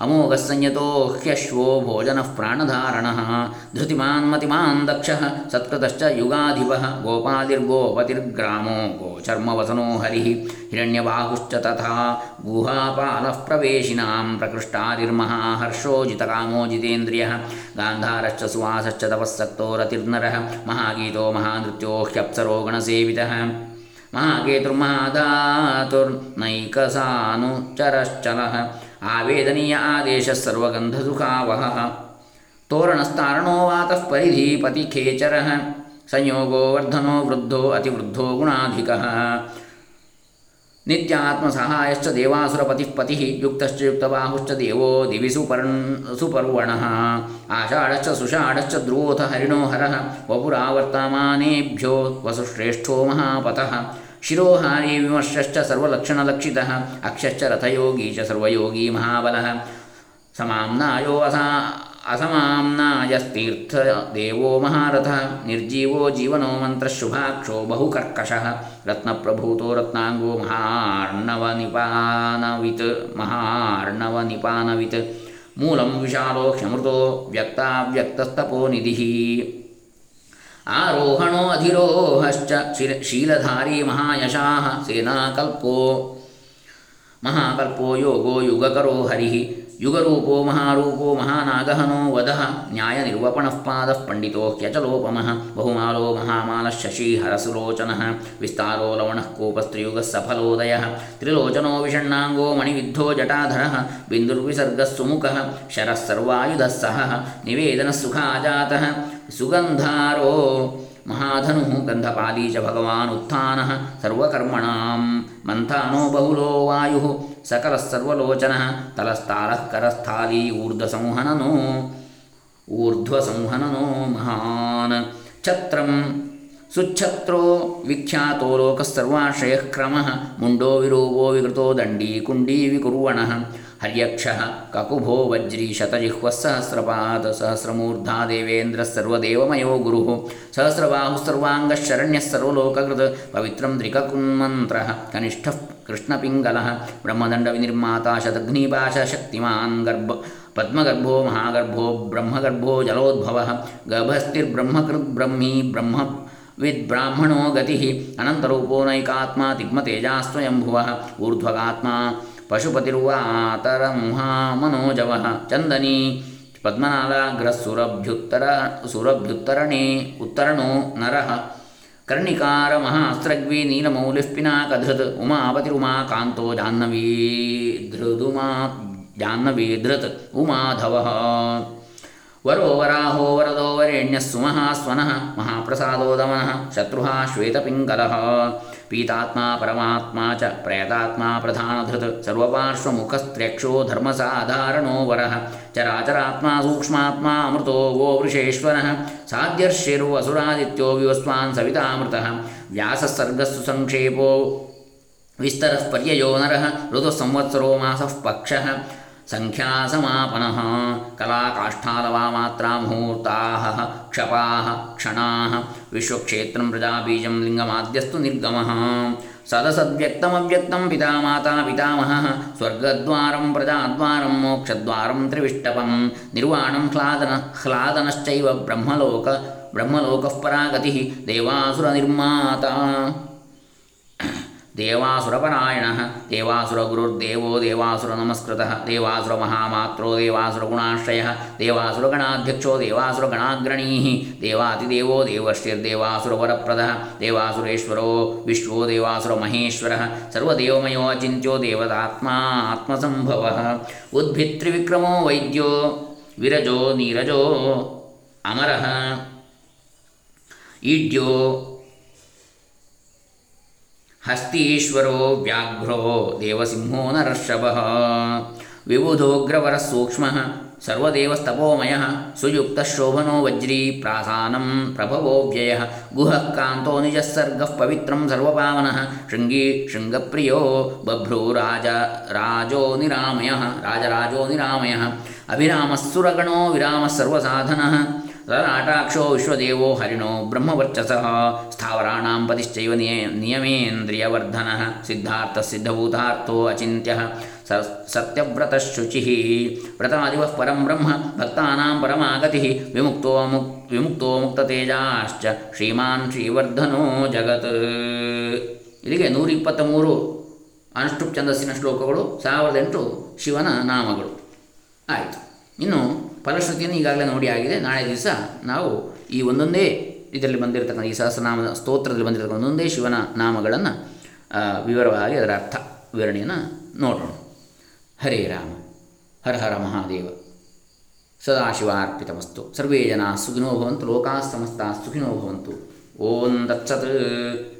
अमोघस्संयतो ह्यश्वो भोजनः प्राणधारणः। धृतिमान् मतिमान् दक्षः सत्कृतश्च युगाधिपः। गोपादिर्गोपतिर्ग्रामो गोचर्मवसनो हरिः। हिरण्यबाहुश्च तथा गुहापालः प्रवेशिनां प्रकृष्टादिर्महाहर्षोजितकामो गान्धारश्च सुवासश्च तपःसक्तो रतिर्नरः। महागीतो महानृत्यो ह्यप्सरो गणसेवितः। मागेतुर्मादातुर्नैकसानुचरश्चलः आवेदनीय आदेशः सर्वगन्धसुखावहः तोरणस्तारणो वातः परिधीपतिखेचरः संयोगो वर्धनो वृद्धो अतिवृद्धो गुणाधिकः। नित्यात्मसहायश्च देवासुरपतिः पतिः युक्तश्च युक्तबाहुश्च देवो दिवि सुपर्ण्, सुपर्वणः। आषाढश्च सुषाढश्च ध्रुवोऽथ हरिणो हरः। वपुरावर्तमानेभ्यो वसुश्रेष्ठो महापतः। शिरोहारी विमर्शश्च सर्वलक्षणलक्षितः, अक्षश्च रथयोगी च सर्वयोगी महाबलः। समाम्नायो असा असमाम्नायस्तीर्थ देवो महारथः, निर्जीवो जीवनो मन्त्रशुभाक्षो बहुकर्कशः। रत्नप्रभूतो रत्नाङ्गो महार्णवनिपानवित् महार्णवनिपानवित्। मूलं विशालो क्षमृतो व्यक्ताव्यक्तस्तपो निधिः। आरोहणोऽधिरोहश्च शिर शीलधारी महायशाः सेनाकल्पो। महाकल्पो योगो युगकरो हरिः। युगरूपो महारूपो महानागहनो वदः न्यायनिर्वपणः पादः पण्डितो ह्यचलोपमः। बहुमालो महामालः शशीहरसुलोचनः विस्तारो लवणः कोपस्त्रियुगः सफलोदयः। त्रिलोचनो विषण्णाङ्गो मणिविद्धो जटाधरः। बिन्दुर्विसर्गः सुमुखः। शरः सर्वायुधः सहः। निवेदनः सुखाजातः। ಸುಗಂಧಾರೋ ಮಹಾಧನು ಗಂಧಪಾಲೀ ಚ ಭಗವಾನ್ ಉತ್ಥಾನ ಸರ್ವಕರ್ಮಣಾಂ ಮಂಥಾನೋ ಬಹುಲೋ ವಾಯು ಸಕಲಸರ್ವಲೋಚನ ಸರ್ವಲೋಚನಃ ಕರಸ್ಥಾಲಿ ಊರ್ಧ್ವಸಂಹನನೋ ಊರ್ಧ್ವಸಂಹನನೋ ಮಹಾನ್. ಛತ್ರಂ ಸುಚ್ಛತ್ರೋ ವಿಖ್ಯಾತೋ ಲೋಕಸ್ಸರ್ವಾಶ್ರಯಃ ಕ್ರಮ, ಮುಂಡೋ ವಿರೂಪೋ ವಿಕೃತೋ ದಂಡೀ ಕುಂಡೀ ವಿಕುರ್ವಣಃ. हर्यक्षः ककुभो वज्री शतजिह्वस्सहस्रपाद सहस्रमूर्धा देवेन्द्रस्सर्वदेवमयो गुरुः। सहस्रबाहुः शरण्यः सर्वलोककृत्। पवित्रं त्रिककुन्मन्त्रः कनिष्ठः कृष्णपिङ्गलः। ब्रह्मदण्डविनिर्माता शतघ्नीपाशशक्तिमान् गर्भ, पद्मगर्भो महागर्भो ब्रह्मगर्भो जलोद्भवः। गर्भस्थिर्ब्रह्मकृद्ब्रह्मी ब्रह्म विद्ब्राह्मणो गतिः। अनन्तरूपो नैकात्मा तिग्मतेजास्त्वयम्भुवः। ऊर्ध्वगात्मा ತಿಗ್ಮತೇಜಾಸ್ವಯಂಭುವ ಊರ್ಧ್ವಗಾತ್ಮ ಪಶುಪತಿರ್ವಾತರಮುಹಾಮನೋಜವ. ಚಂದನಿ ಪದ್ಮನಾಲಾಗ್ರಸುರಭ್ಯುತ್ತರ ಸುರಭ್ಯುತ್ತರಣೆ ಉತ್ತರಣೋ ನರಃ. ಕರ್ಣಿಕಾರ ಮಹಾಸ್ತ್ರಗ್ವಿ ನೀಲಮೌಲಿಃಪಿನಾಕಧೃತ್ ಉಮಾಪತಿರುಮಾ ಕಾಂತೋ ಜಾಹ್ನವೀ ಧೃದುಮಾ, ಜಾಹ್ನವೀ ಧೃತ್. ಉಮಾಧವಃ. ವರೋ ವರಾಹೋ ವರದೋ ವರೇಣ್ಯಃ ಸುಮಹಾಸ್ವನಃ ಮಹಾಪ್ರಸಾದೋದಮನಃ ಶತ್ರುಃ ಶ್ವೇತಪಿಂಗಲಃ. पीतात्मा परमात्मा च प्रेतात्मा प्रधानधृत् सर्वपार्श्वमुखस्त्र्यक्षो धर्मसाधारणो वरः चराचरात्मा सूक्ष्मात्मा अमृतो वो वृषेश्वरः साध्यर्षिर्वसुरादित्यो विवस्वान् सवितामृतः व्यासः सर्गस्तु सङ्क्षेपो विस्तरः पर्ययो नरः संवत्सरो मासः पक्षः ಸಂಖ್ಯಾಸಮಾಪನಃ ಕಲಾಕಾಷ್ಠಾಲವಾ ಮಾತ್ರ ಮುಹೂರ್ತಾಹ ಕ್ಷಪಾ ಕ್ಷಣಾ ವಿಶ್ವಕ್ಷೇತ್ರಂ ಪ್ರಜಾಬೀಜಂ ಲಿಂಗಮಾದ್ಯಸ್ತು ನಿರ್ಗಮಃ ಸದಸದ್ವ್ಯಕ್ತಮವ್ಯಕ್ತಂ ಪಿತಾಮಾತಾ ಪಿತಾಮಹಃ ಸ್ವರ್ಗದ್ವಾರಂ ಪ್ರಜಾದ್ವಾರಂ ಮೋಕ್ಷದ್ವಾರಂ ತ್ರಿವಿಷ್ಟಪಂ ನಿರ್ವಾಣಂ ಹ್ಲಾದನ ಹ್ಲಾದನಶ್ಚೈವ ಬ್ರಹ್ಮಲೋಕ ಬ್ರಹ್ಮಲೋಕಃ ಪರಾಗತಿ ದೇವಾಸುರನಿರ್ಮಾತಾ देवासुरपरायणः, देवासुरगुरुर्देवो देवासुरनमस्कृतः, देवासुरमहामात्रो देवासुरगुणाश्रयः, देवासुरगणाध्यक्षो देवासुरगणाग्रणीः देवातिदेवो देवश्चिर्देवासुरवरप्रदः, देवासुरेश्वरो विश्वो देवासुरमहेश्वरः, सर्वदेवमयो अचिन्त्यो देवतात्मा आत्मसम्भवः। उद्भित्रिविक्रमो वैद्यो विरजो नीरजो अमरः। ईड्यो हस्तीश्वरो व्याघ्रो देवसिंहो नर्षभ विबुधोग्रवरः सूक्ष्मः सर्वदेवस्तपोमयः सुयुक्तः शोभनो वज्री प्रासानं प्रभवोऽव्ययः गुहः सर्ग पवित्र सर्गः पवित्रं सर्वपावनः। प्रिय शृङ्गप्रियो बभ्रूराज राजो निरामयः, राजराजो निरामयः। अभिरामः सुरगणो, विरामः सर्वसाधनः। ತದನಾಟಾಕ್ಷೋ ವಿಶ್ವದೇವೋ ಹರಿಣೋ ಬ್ರಹ್ಮವರ್ಚಸಃ ಸ್ಥಾವರಾಣಾಂ ಪತಿಶ್ಚೈವ ನಿಯ ನಿಯಮೇಂದ್ರಿಯವರ್ಧನಃ ಸಿದ್ಧಾರ್ಥ ಸಿದ್ಧಭೂತಾರ್ಥೋ ಅಚಿಂತ್ಯಃ ಸ ಸತ್ಯವ್ರತಶುಚಿಃ ವ್ರತಾದಿವ ಪರಂ ಬ್ರಹ್ಮ ಭಕ್ತಾನಾಂ ಪರಮಾಗತಿ ವಿಮುಕ್ತೋ ಮುಕ್ ವಿಮುಕ್ತೋ ಮುಕ್ತತೇಜಾಶ್ಚ ಶ್ರೀಮಾನ್ ಶ್ರೀವರ್ಧನೋ ಜಗತ್ ಇಲ್ಲಿಗೆ ನೂರಿಪ್ಪತ್ತ ಮೂರು ಅನುಷ್ಠುಪ್ ಛಂದಸ್ಸಿನ ಶ್ಲೋಕಗಳು, ಸಾವಿರದ ಎಂಟು ಶಿವನ ನಾಮಗಳು. ಆಯಿತು. ಇನ್ನು ಫಲಶ್ರುತಿಯನ್ನು ಈಗಾಗಲೇ ನೋಡಿ ಆಗಿದೆ. ನಾಳೆ ದಿವಸ ನಾವು ಈ ಒಂದೊಂದೇ ಇದರಲ್ಲಿ ಬಂದಿರತಕ್ಕಂಥ ಈ ಸಹಸ್ರನಾಮದ ಸ್ತೋತ್ರದಲ್ಲಿ ಬಂದಿರತಕ್ಕಂಥ ಒಂದೊಂದೇ ಶಿವನ ನಾಮಗಳನ್ನು ವಿವರವಾಗಿ ಅದರ ಅರ್ಥ ವಿವರಣೆಯನ್ನು ನೋಡೋಣ. ಹರೇ ರಾಮ, ಹರ ಹರ ಮಹಾದೇವ. ಸದಾಶಿವಾರ್ಪಿತಮಸ್ತು. ಸರ್ವೇ ಜನ ಸುಖಿನೋ ಭವಂತು, ಲೋಕಾಃ ಸಮಸ್ತ ಸುಖಿನೋ ಭವಂತು. ಓಂ ತತ್ಸತ್.